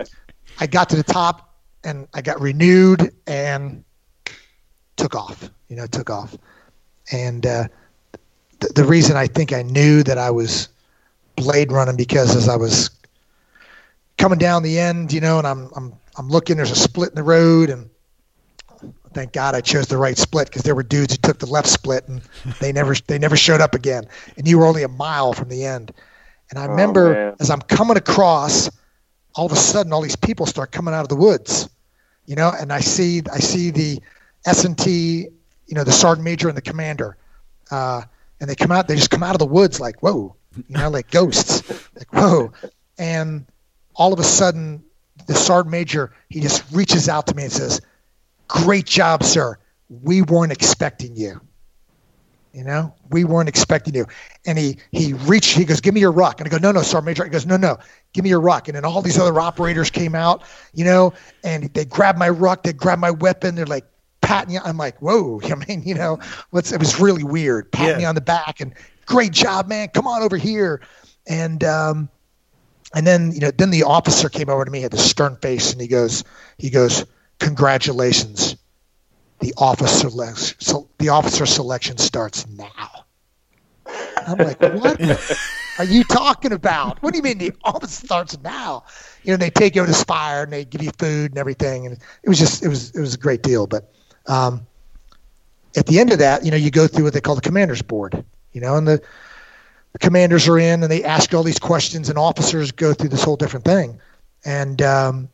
Speaker 2: I got to the top and I got renewed and took off. You know, took off. And uh, th- the reason I think I knew that I was blade running because as I was coming down the end, you know, and I'm I'm I'm looking. There's a split in the road, and thank God I chose the right split because there were dudes who took the left split and they never they never showed up again. And you were only a mile from the end. And I oh, remember oh, as I'm coming across, all of a sudden all these people start coming out of the woods, you know, and I see I see the S&T, you know, the sergeant major and the commander. Uh, and they come out, they just come out of the woods like, whoa, you know, like ghosts, like, whoa. And all of a sudden, the sergeant major, he just reaches out to me and says, great job, sir. We weren't expecting you. You know, we weren't expecting you. And he he reached, he goes, Give me your ruck. And I go, No, no, Sergeant Major. He goes, No, no, give me your ruck. And then all these other operators came out, you know, and they grabbed my ruck, they grabbed my weapon. They're like, patting you. I'm like, whoa. I mean, you know, what's it was really weird. Patting yeah. me on the back and great job, man. Come on over here. And um, and then you know, then the officer came over to me, had the stern face, and he goes, he goes, congratulations. The officer so the officer selection starts now. I'm like, what are you talking about? What do you mean the office starts now? You know, they take you to Spire and they give you food and everything, and it was just it was it was a great deal. But um, at the end of that, you know, you go through what they call the commanders board, you know, and the, the commanders are in and they ask all these questions and officers go through this whole different thing. And um,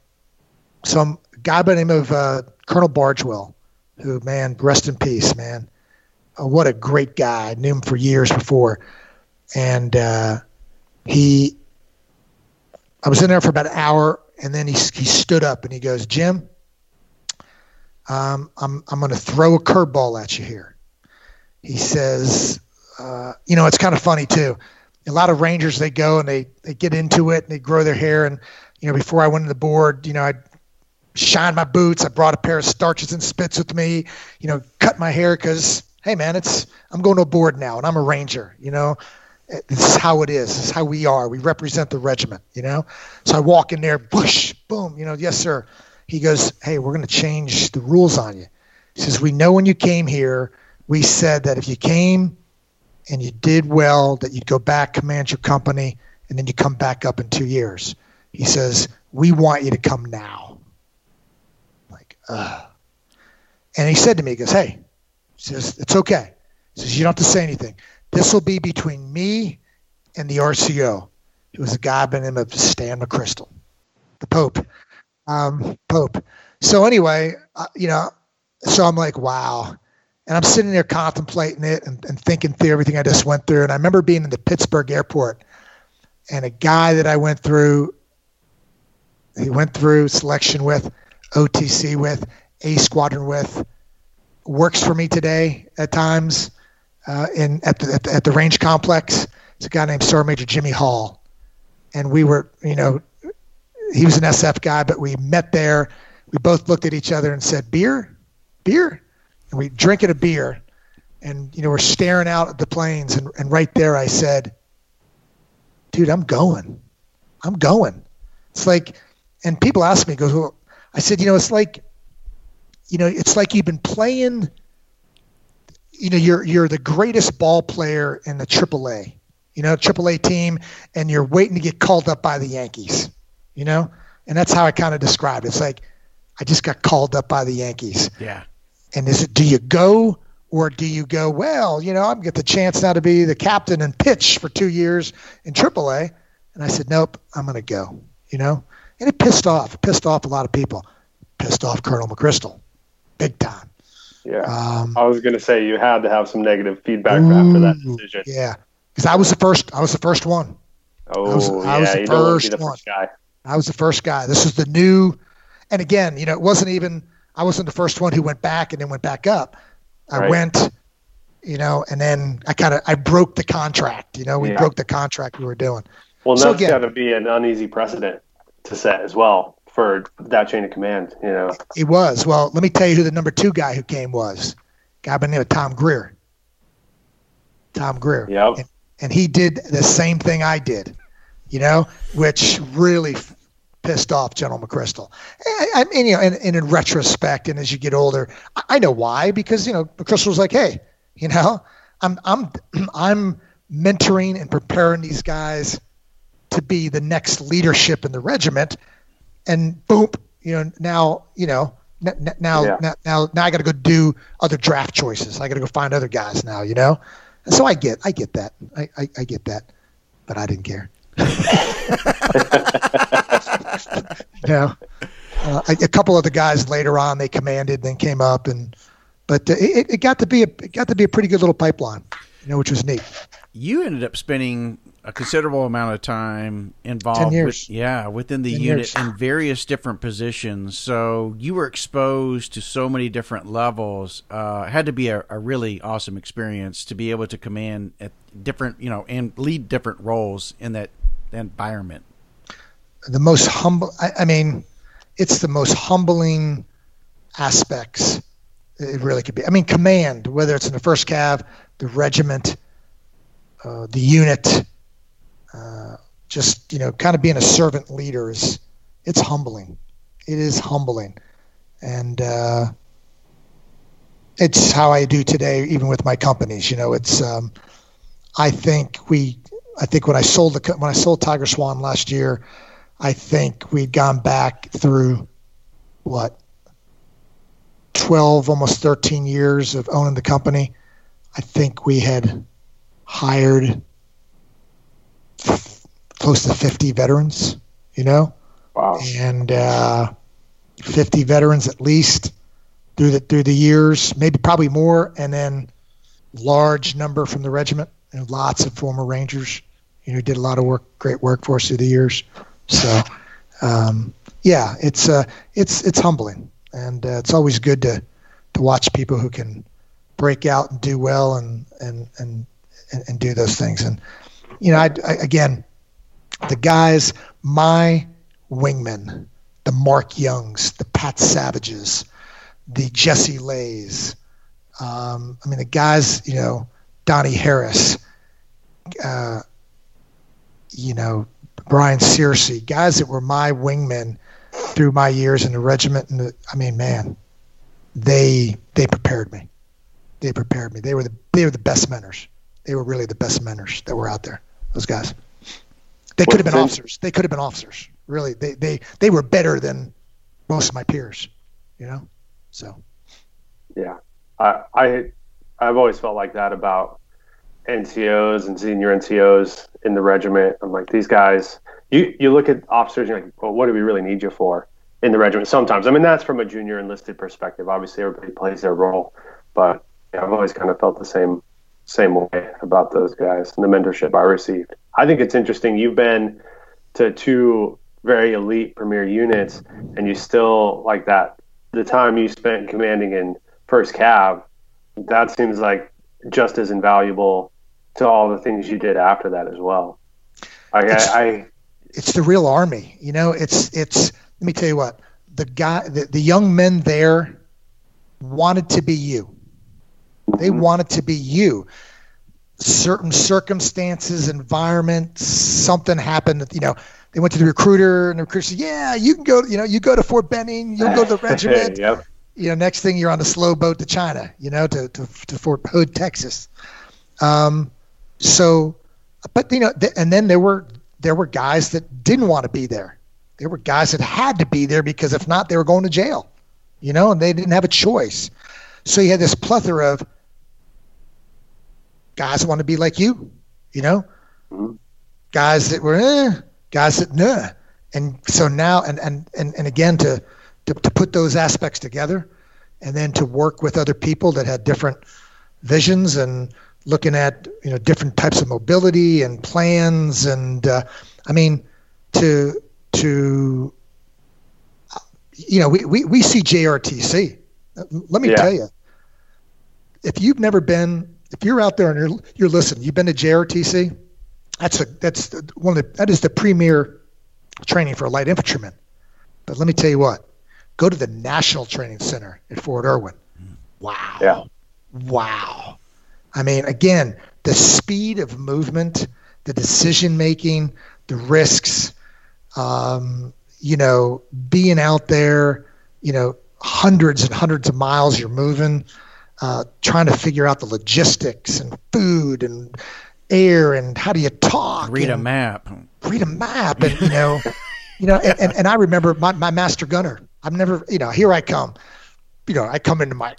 Speaker 2: some guy by the name of uh, Colonel Bargewell, who, man, rest in peace, man. Uh, what a great guy. I knew him for years before. And uh, he, I was in there for about an hour and then he, he stood up and he goes, Jim, um, I'm, I'm going to throw a curveball at you here. He says, uh, you know, it's kind of funny too. A lot of Rangers they go and they they get into it and they grow their hair and you know before I went to the board, you know I shined my boots. I brought a pair of starches and spits with me. You know, cut my hair because hey man, it's I'm going to a board now and I'm a Ranger. You know, this is how it is. This is how we are. We represent the regiment. You know, so I walk in there, bush, boom. You know, yes sir. He goes, hey, we're going to change the rules on you. He says, we know when you came here, we said that if you came and you did well, that you'd go back, command your company, and then you come back up in two years. He says, we want you to come now. Like, ugh. And he said to me, he goes, hey, he says, it's okay. He says, you don't have to say anything. This will be between me and the RCO. It was a guy by the name of Stan McChrystal, the Pope. Um, Pope. So anyway, uh, you know, so I'm like, wow. And I'm sitting there contemplating it and, and thinking through everything I just went through. And I remember being in the Pittsburgh airport and a guy that I went through, he went through selection with, OTC with, A squadron with, works for me today at times uh, in at the, at the, at the range complex. It's a guy named Sergeant Major Jimmy Hall, and we were you know he was an SF guy, but we met there. We both looked at each other and said, "Beer, beer," and we drinking a beer, and you know we're staring out at the planes, and, and right there I said, "Dude, I'm going, I'm going." It's like, and people ask me, "Goes well," I said, "You know, it's like, you know, it's like you've been playing." You know, you're you're the greatest ball player in the AAA, you know, AAA team, and you're waiting to get called up by the Yankees you know? And that's how I kind of describe it. It's like I just got called up by the Yankees.
Speaker 1: Yeah.
Speaker 2: And is it do you go or do you go, well, you know, I'm get the chance now to be the captain and pitch for two years in AAA? And I said, nope, I'm going to go, you know? And it pissed off, it pissed off a lot of people. Pissed off Colonel McChrystal, big time.
Speaker 3: Yeah. Um, I was going to say you had to have some negative feedback ooh, after that decision.
Speaker 2: Yeah. Because I was the first, I was the first one.
Speaker 3: Oh, I was, yeah. I was the, first, the first guy.
Speaker 2: I was the first guy. This is the new, and again, you know, it wasn't even. I wasn't the first one who went back and then went back up. I right. went, you know, and then I kind of I broke the contract. You know, we yeah. broke the contract we were doing.
Speaker 3: Well, so that's got to be an uneasy precedent to set as well for that chain of command. You know,
Speaker 2: it was. Well, let me tell you who the number two guy who came was. guy by the name of Tom Greer. Tom Greer.
Speaker 3: Yeah.
Speaker 2: And, and he did the same thing I did you know, which really pissed off General McChrystal. I, I mean, you know, and, and, in retrospect, and as you get older, I, know why because you know McChrystal was like, hey, you know, I'm I'm I'm mentoring and preparing these guys to be the next leadership in the regiment, and boom, you know, now you know. Now, yeah. now, now, now, I got to go do other draft choices. I got to go find other guys now, you know. And so I get, I get that, I, I, I get that, but I didn't care. yeah. Uh, a couple of the guys later on they commanded, then came up, and but it, it got to be a it got to be a pretty good little pipeline, you know, which was neat.
Speaker 1: You ended up spending a considerable amount of time involved with, yeah within the unit years. in various different positions so you were exposed to so many different levels uh, had to be a, a, really awesome experience to be able to command at different you know and lead different roles in that environment?
Speaker 2: The most humble. I, I mean, it's the most humbling aspects. It really could be. I mean, command, whether it's in the first cav, the regiment, uh, the unit, uh, just you know, kind of being a servant leader is it's humbling. It is humbling, and uh, it's how I do today, even with my companies. You know, it's um, I think we I think when I sold the when I sold TigerSwan last year, I think we'd gone back through what 12 almost 13 years of owning the company. I think we had hired f- close to 50 veterans, you know?
Speaker 3: Wow.
Speaker 2: And uh, 50 veterans at least through the through the years, maybe probably more and then large number from the regiment and lots of former rangers you know, did a lot of work, great work for us through the years. So, um, yeah, it's uh, it's it's humbling, and uh, it's always good to to watch people who can break out and do well, and and and and, and do those things. And you know, I, I, again, the guys, my wingmen, the Mark Youngs, the Pat Savages, the Jesse Lays. Um, I mean, the guys, you know, Donnie Harris, uh, you know, Brian Searcy, guys that were my wingmen through my years in the regiment. And the, I mean, man, they they prepared me. They prepared me. They were the they were the best mentors. They were really the best mentors that were out there. Those guys. They could have been officers. They could have been officers. Really, they they they were better than most of my peers. You know, so.
Speaker 3: Yeah, I I I've always felt like that about NCOs and senior NCOs in the regiment. I'm like these guys. You you look at officers, and you're like, well, what do we really need you for in the regiment? Sometimes, I mean, that's from a junior enlisted perspective. Obviously, everybody plays their role, but yeah, I've always kind of felt the same same way about those guys and the mentorship I received. I think it's interesting. You've been to two very elite premier units, and you still like that. The time you spent commanding in First Cav, that seems like just as invaluable to all the things you did after that as well. I,
Speaker 2: it's,
Speaker 3: I, I,
Speaker 2: it's the real army. You know, it's it's. Let me tell you what the guy, the, the young men there wanted to be you. They mm-hmm. wanted to be you. Certain circumstances, environment, something happened. You know, they went to the recruiter, and the recruiter said, "Yeah, you can go. You know, you go to Fort Benning. You'll go to the regiment.
Speaker 3: yep.
Speaker 2: You know, next thing you're on a slow boat to China. You know, to to, to Fort Hood, Texas. Um, so, but you know, th- and then there were there were guys that didn't want to be there. There were guys that had to be there because if not, they were going to jail. You know, and they didn't have a choice. So you had this plethora of guys want to be like you, you know, mm-hmm. guys that were eh, guys that nah. And so now, and, and, and, and again, to, to, to put those aspects together and then to work with other people that had different visions and looking at, you know, different types of mobility and plans. And, uh, I mean, to, to, you know, we, we, we see JRTC. Let me yeah. tell you, if you've never been if you're out there and you're you're listening, you've been to JRTC. That's a that's one of the, that is the premier training for a light infantryman. But let me tell you what, go to the National Training Center at Fort Irwin. Wow.
Speaker 3: Yeah.
Speaker 2: Wow. I mean, again, the speed of movement, the decision making, the risks, um, you know, being out there, you know, hundreds and hundreds of miles you're moving uh, trying to figure out the logistics and food and air and how do you talk
Speaker 1: read a map.
Speaker 2: read a map and you know you know and, and, and i remember my, my master gunner. I'm never you know here i come. You know i come into my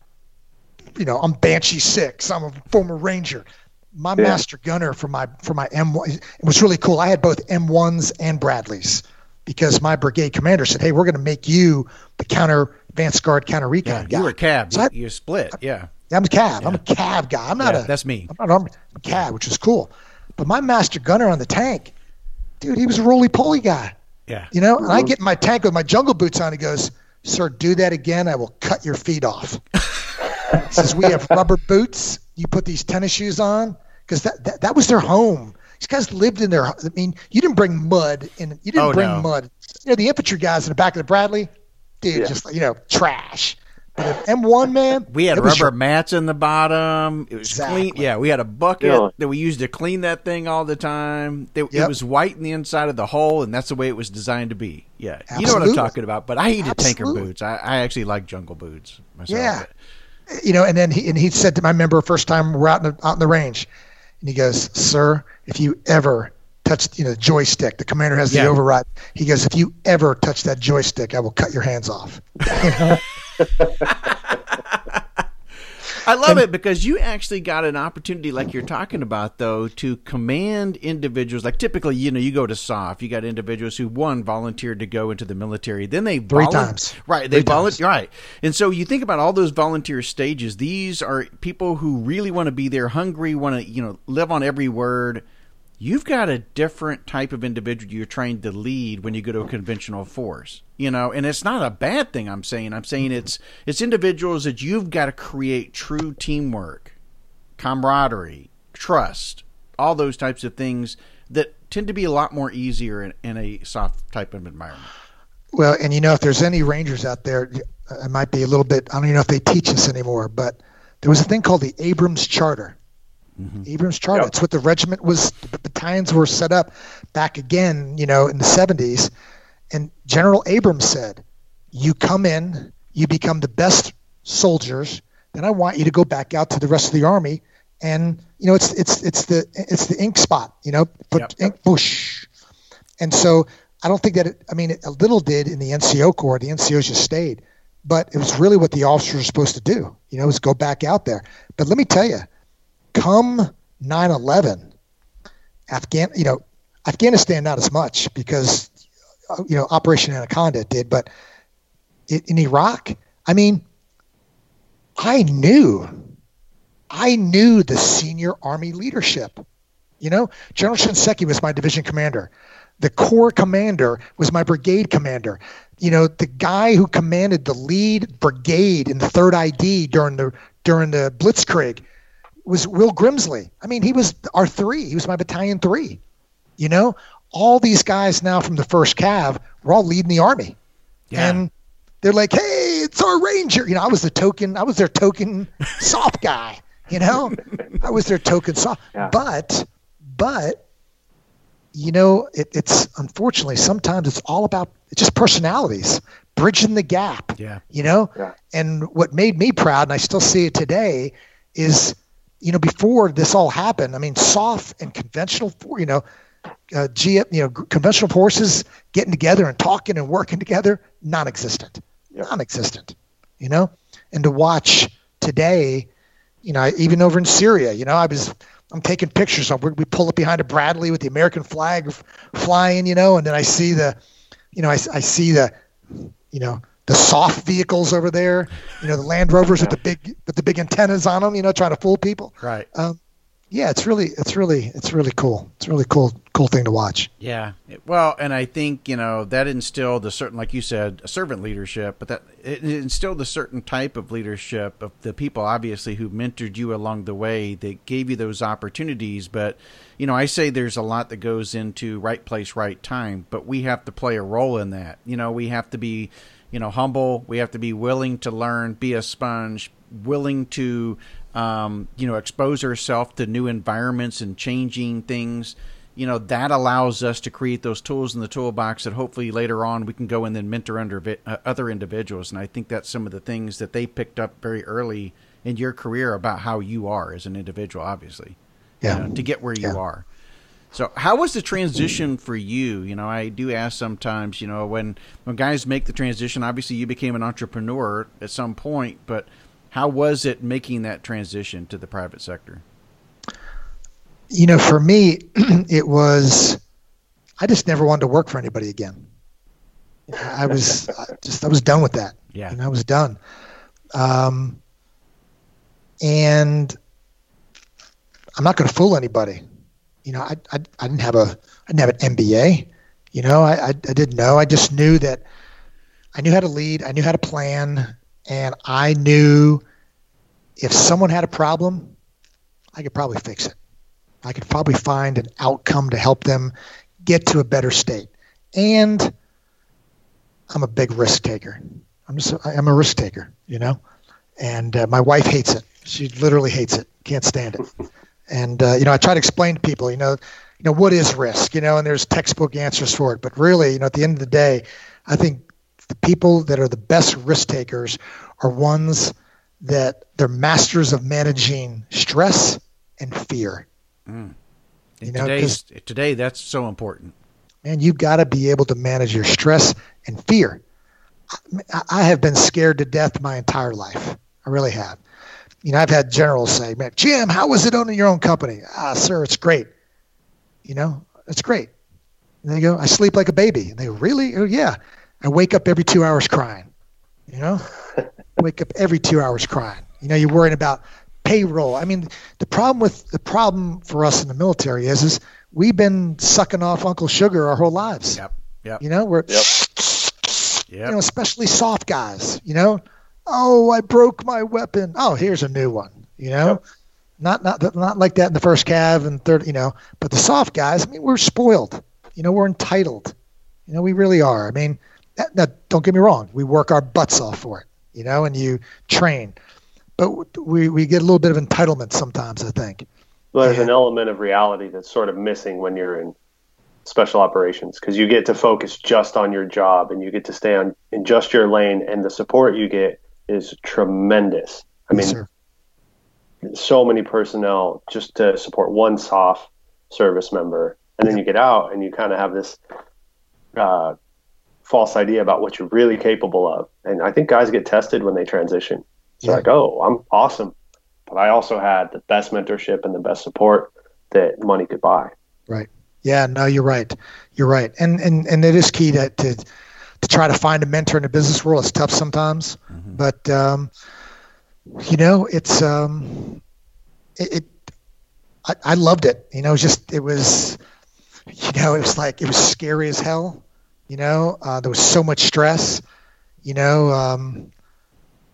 Speaker 2: you know i'm banshee six i'm a former ranger my yeah. master gunner for my for my m1 it was really cool i had both m1s and bradleys because my brigade commander said hey we're going to make you the counter advanced guard counter recon
Speaker 1: yeah,
Speaker 2: guy.
Speaker 1: You were cav. So you, split. Yeah.
Speaker 2: I'm a cav. Yeah. I'm a cav guy. I'm not yeah, a.
Speaker 1: That's me.
Speaker 2: I'm not. I'm cav, which is cool. But my master gunner on the tank, dude, he was a roly poly guy.
Speaker 1: Yeah.
Speaker 2: You know, and I get in my tank with my jungle boots on. He goes, "Sir, do that again. I will cut your feet off." He says we have rubber boots. You put these tennis shoes on because that, that that was their home. These guys lived in their. I mean, you didn't bring mud in. You didn't
Speaker 1: oh,
Speaker 2: bring
Speaker 1: no.
Speaker 2: mud. You know, the infantry guys in the back of the Bradley, dude, yeah. just you know, trash. But M1 man,
Speaker 1: we had rubber your... mats in the bottom. It was exactly. clean. Yeah, we had a bucket yeah. that we used to clean that thing all the time. It, yep. it, was white in the inside of the hole, and that's the way it was designed to be. Yeah, Absolutely. you know what I'm talking about. But I hated tanker boots. I, I, actually like jungle boots myself.
Speaker 2: Yeah, but... you know, and then he and he said to my member first time we're out in the, out in the range, and he goes, "Sir, if you ever touch you know the joystick. The commander has the yeah. override. He goes, if you ever touch that joystick, I will cut your hands off. You know?
Speaker 1: I love and, it because you actually got an opportunity, like you're talking about, though, to command individuals. Like typically, you know, you go to SOF, you got individuals who one volunteered to go into the military, then they
Speaker 2: three volu- times,
Speaker 1: right? They volunteer, right? And so you think about all those volunteer stages. These are people who really want to be there, hungry, want to you know live on every word you've got a different type of individual you're trying to lead when you go to a conventional force you know and it's not a bad thing i'm saying i'm saying it's it's individuals that you've got to create true teamwork camaraderie trust, all those types of things that tend to be a lot more easier in, in a SOF type of environment.
Speaker 2: Well, and you know, if there's any Rangers out there, it might be a little bit. I don't even know if they teach this anymore, but there was a thing called the Abrams Charter. Mm-hmm. Abrams Charter. Yep. It's what the regiment was. The battalions were set up back again, you know, in the 70s. And General Abrams said, "You come in, you become the best soldiers. Then I want you to go back out to the rest of the army, and you know, it's it's it's the it's the ink spot. You know, put yep. ink bush. And so I don't think that. It, I mean, a little did in the NCO Corps. The NCOs just stayed, but it was really what the officers were supposed to do. You know, was go back out there. But let me tell you, come 9/11, Afghan. You know, Afghanistan not as much because you know Operation Anaconda did, but in Iraq, I mean, I knew, I knew the senior army leadership. You know, General Shinseki was my division commander. The corps commander was my brigade commander. You know, the guy who commanded the lead brigade in the third ID during the during the Blitzkrieg was Will Grimsley. I mean, he was our three. He was my battalion three. You know, all these guys now from the first Cav were all leading the army, yeah. and they're like, "Hey, it's our ranger." You know, I was the token. I was their token SOF guy. You know, I was their token SOF. Yeah. But, but you know, it, it's unfortunately sometimes it's all about just personalities, bridging the gap.
Speaker 1: Yeah.
Speaker 2: You know, yeah. and what made me proud, and I still see it today, is you know before this all happened. I mean, SOF and conventional, you know, uh, G, you know, conventional forces getting together and talking and working together, non-existent, yeah. non-existent. You know, and to watch today, you know, even over in Syria, you know, I was I'm taking pictures. of we pull up behind a Bradley with the American flag flying, you know, and then I see the, you know, I, I see the, you know, the SOF vehicles over there, you know, the Land Rovers with the big with the big antennas on them, you know, trying to fool people.
Speaker 1: Right.
Speaker 2: Um, yeah, it's really, it's really, it's really cool. It's a really cool, cool thing to watch.
Speaker 1: Yeah. Well, and I think you know that instilled a certain, like you said, a servant leadership, but that it instilled a certain type of leadership of the people, obviously, who mentored you along the way. That gave you those opportunities. But you know, I say there's a lot that goes into right place, right time, but we have to play a role in that. You know, we have to be, you know, humble. We have to be willing to learn, be a sponge, willing to um, you know, expose ourselves to new environments and changing things, you know, that allows us to create those tools in the toolbox that hopefully later on we can go and then mentor under uh, other individuals. And I think that's some of the things that they picked up very early in your career about how you are as an individual, obviously,
Speaker 2: yeah,
Speaker 1: you know, to get where you yeah. are. So, how was the transition for you? You know, I do ask sometimes. You know, when when guys make the transition, obviously you became an entrepreneur at some point, but how was it making that transition to the private sector?
Speaker 2: You know, for me, it was I just never wanted to work for anybody again. I was just I was done with that.
Speaker 1: Yeah,
Speaker 2: and I was done. Um, and I'm not going to fool anybody. You know, I, I I didn't have a I didn't have an MBA. You know, I, I I didn't know. I just knew that I knew how to lead. I knew how to plan and I knew if someone had a problem, I could probably fix it. I could probably find an outcome to help them get to a better state. And I'm a big risk taker. I'm just I'm a risk taker, you know. And uh, my wife hates it. She literally hates it. Can't stand it. And uh, you know, I try to explain to people, you know, you know what is risk, you know, and there's textbook answers for it. But really, you know, at the end of the day, I think the people that are the best risk takers are ones that they're masters of managing stress and fear.
Speaker 1: Mm. You know, Today's, today that's so important.
Speaker 2: Man, you've got to be able to manage your stress and fear. I have been scared to death my entire life. I really have. You know, I've had generals say, "Man, Jim, how was it owning your own company?" Ah, sir, it's great. You know, it's great. And they go, "I sleep like a baby." And they go, "Really? Oh, yeah." I wake up every two hours crying. You know, wake up every two hours crying. You know, you're worrying about payroll. I mean, the problem with the problem for us in the military is is we've been sucking off Uncle Sugar our whole lives.
Speaker 1: Yep. Yep.
Speaker 2: You know, we're
Speaker 1: yep.
Speaker 2: you know, especially SOF guys. You know, oh, I broke my weapon. Oh, here's a new one. You know, Not not not like that in the first cav and third, you know. But the SOF guys, I mean, we're spoiled. You know, we're entitled. You know, we really are. I mean, now, don't get me wrong. We work our butts off for it. You know, and you train, but we we get a little bit of entitlement sometimes. I think.
Speaker 3: Well, there's an element of reality that's sort of missing when you're in special operations because you get to focus just on your job and you get to stay on in just your lane, and the support you get is tremendous. I mean, yes, so many personnel just to support one SOF service member, and then you get out and you kind of have this uh, false idea about what you're really capable of. And I think guys get tested when they transition. It's yeah. like, oh, I'm awesome, but I also had the best mentorship and the best support that money could buy.
Speaker 2: Right. Yeah. No, you're right. You're right. And and and it is key to to, to try to find a mentor in the business world. It's tough sometimes. But um, you know, it's um, it, it I, I loved it. You know, it was just it was, you know, it was like it was scary as hell. You know, uh, there was so much stress. You know, um,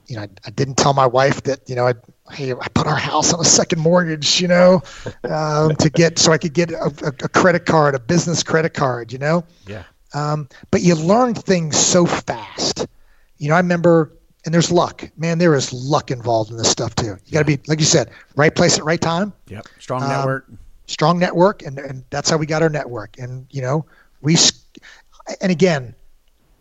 Speaker 2: you know, I, I, didn't tell my wife that you know I hey I put our house on a second mortgage. You know, um, to get so I could get a, a, a, credit card, a business credit card. You know.
Speaker 1: Yeah.
Speaker 2: Um, but you learn things so fast. You know, I remember and there's luck. Man, there is luck involved in this stuff too. You got to be, like you said, right place at right time.
Speaker 1: Yep. Strong um, network.
Speaker 2: Strong network, and, and that's how we got our network. And you know, we, and again,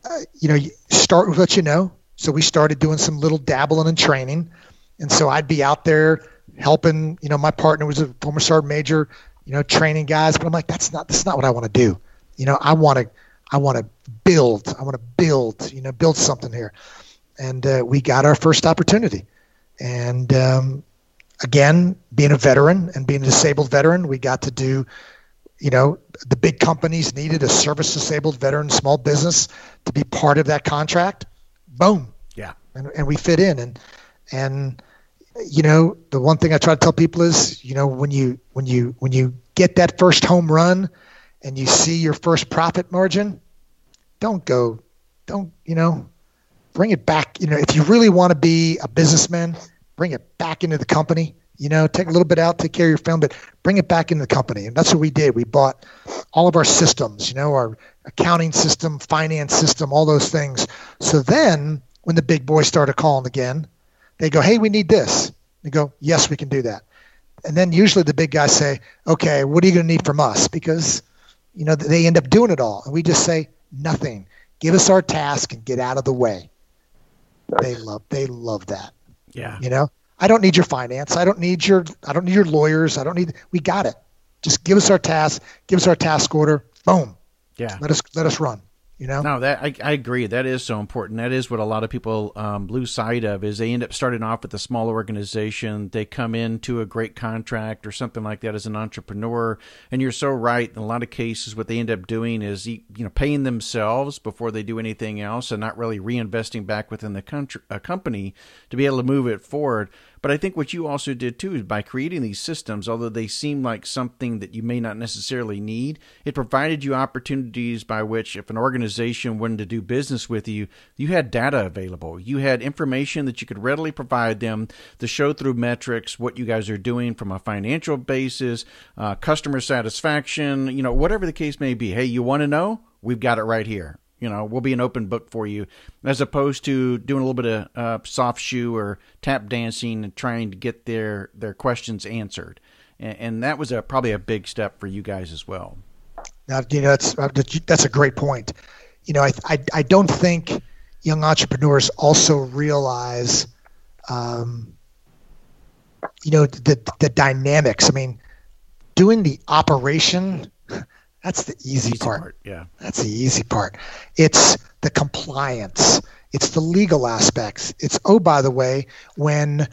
Speaker 2: uh, you know, start with what you know. So we started doing some little dabbling and training, and so I'd be out there helping. You know, my partner was a former sergeant major. You know, training guys, but I'm like, that's not that's not what I want to do. You know, I want to I want to build. I want to build. You know, build something here and uh, we got our first opportunity. And um, again, being a veteran and being a disabled veteran, we got to do, you know, the big companies needed a service disabled veteran small business to be part of that contract. Boom.
Speaker 1: Yeah.
Speaker 2: And, and we fit in. And, and, you know, the one thing I try to tell people is, you know, when you, when you, when you get that first home run and you see your first profit margin, don't go, don't, you know, bring it back. You know, if you really want to be a businessman, bring it back into the company. You know, take a little bit out, take care of your family, but bring it back into the company. And that's what we did. We bought all of our systems, you know, our accounting system, finance system, all those things. So then when the big boys started calling again, they go, Hey, we need this. They go, Yes, we can do that. And then usually the big guys say, Okay, what are you going to need from us? Because, you know, they end up doing it all. And we just say, Nothing. Give us our task and get out of the way. They love they love that.
Speaker 1: Yeah.
Speaker 2: You know, I don't need your finance. I don't need your I don't need your lawyers. I don't need we got it. Just give us our task, give us our task order. Boom.
Speaker 1: Yeah.
Speaker 2: Let us let us run. You know?
Speaker 1: No, that I, I agree. That is so important. That is what a lot of people um, lose sight of. Is they end up starting off with a small organization. They come into a great contract or something like that as an entrepreneur. And you're so right. In a lot of cases, what they end up doing is you know paying themselves before they do anything else, and not really reinvesting back within the country, a company to be able to move it forward. But I think what you also did too is by creating these systems, although they seem like something that you may not necessarily need, it provided you opportunities by which if an organization wanted to do business with you, you had data available. You had information that you could readily provide them to show through metrics what you guys are doing from a financial basis, uh, customer satisfaction, you know, whatever the case may be. Hey, you want to know? We've got it right here you know, we'll be an open book for you, as opposed to doing a little bit of uh, soft shoe or tap dancing and trying to get their their questions answered. And, and that was a probably a big step for you guys as well.
Speaker 2: Now, you know, that's uh, that's a great point. You know, I I, I don't think young entrepreneurs also realize, um, you know, the the dynamics. I mean, doing the operation that's the easy, easy part. part.
Speaker 1: Yeah.
Speaker 2: That's the easy part. It's the compliance. It's the legal aspects. It's oh by the way, when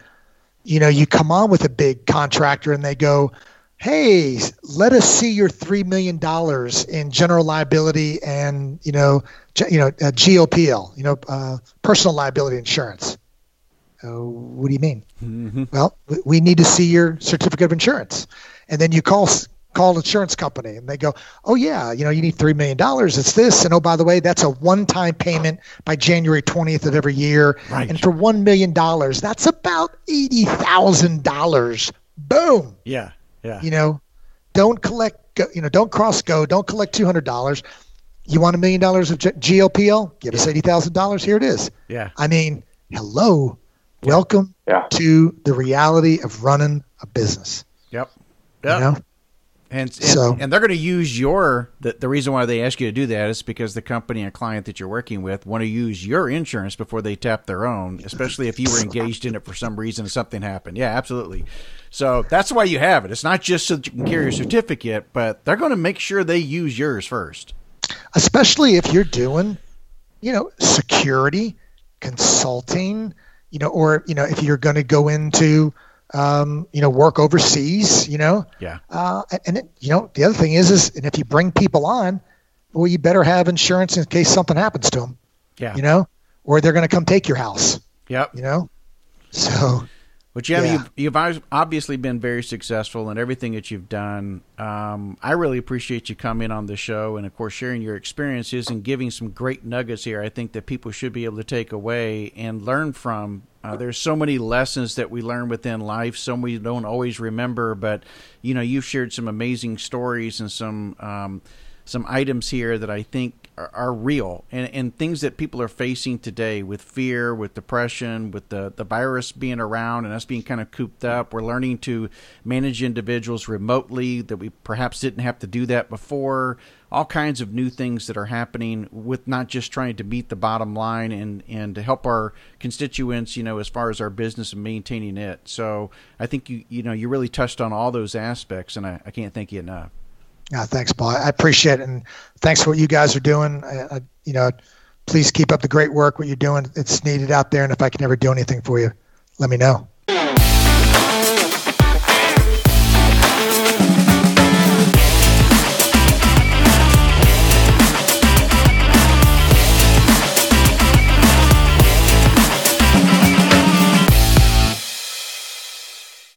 Speaker 2: you know you come on with a big contractor and they go, "Hey, let us see your 3 million dollars in general liability and, you know, you know, uh, GOPL, you know, uh, personal liability insurance." Uh, what do you mean? Mm-hmm. Well, we need to see your certificate of insurance. And then you call call an insurance company and they go, oh yeah, you know, you need three million dollars. It's this, and oh by the way, that's a one-time payment by January 20th of every year. Right. And for one million dollars, that's about eighty thousand dollars Boom.
Speaker 1: Yeah. Yeah.
Speaker 2: You know, don't collect. You know, don't cross go. Don't collect two hundred dollars. You want a million dollars of GLPL? Give us eighty thousand dollars. Here it is.
Speaker 1: Yeah.
Speaker 2: I mean, hello, welcome
Speaker 3: Yeah.
Speaker 2: to the reality of running a business.
Speaker 1: Yep.
Speaker 2: You know,
Speaker 1: And and,
Speaker 2: So-
Speaker 1: and they're going to use your the, the reason why they ask you to do that is because the company and client that you're working with want to use your insurance before they tap their own, especially if you were engaged in it for some reason and something happened. Yeah, absolutely. So that's why you have it. It's not just so that you can carry your certificate, but they're going to make sure they use yours first.
Speaker 2: especially if you're doing, you know, security, consulting, you know, or you know, if you're going to go into, um, you know, work overseas, you know,
Speaker 1: Yeah.
Speaker 2: uh, and, it, you know, the other thing is, is, and if you bring people on, well, you better have insurance in case something happens to them,
Speaker 1: Yeah.
Speaker 2: you know, or they're going to come take your house,
Speaker 1: Yep.
Speaker 2: you know. So
Speaker 1: But yeah,
Speaker 2: Yeah.
Speaker 1: you've, you've obviously been very successful in everything that you've done. Um, I really appreciate you coming on the show and, of course, sharing your experiences and giving some great nuggets here. I think that people should be able to take away and learn from. Uh, there's so many lessons that we learn within life. Some we don't always remember, but you know, you've shared some amazing stories and some um, some items here that I think are, are real and, and things that people are facing today with fear, with depression, with the, the virus being around and us being kind of cooped up. We're learning to manage individuals remotely that we perhaps didn't have to do that before. All kinds of new things that are happening with not just trying to meet the bottom line and, and to help our constituents, you know, as far as our business and maintaining it. So I think you you know you really touched on all those aspects and I, I can't thank you enough.
Speaker 2: Yeah, thanks, Paul. I appreciate it, and thanks for what you guys are doing. I, I, you know, please keep up the great work. What you're doing, it's needed out there, and if I can ever do anything for you, let me know.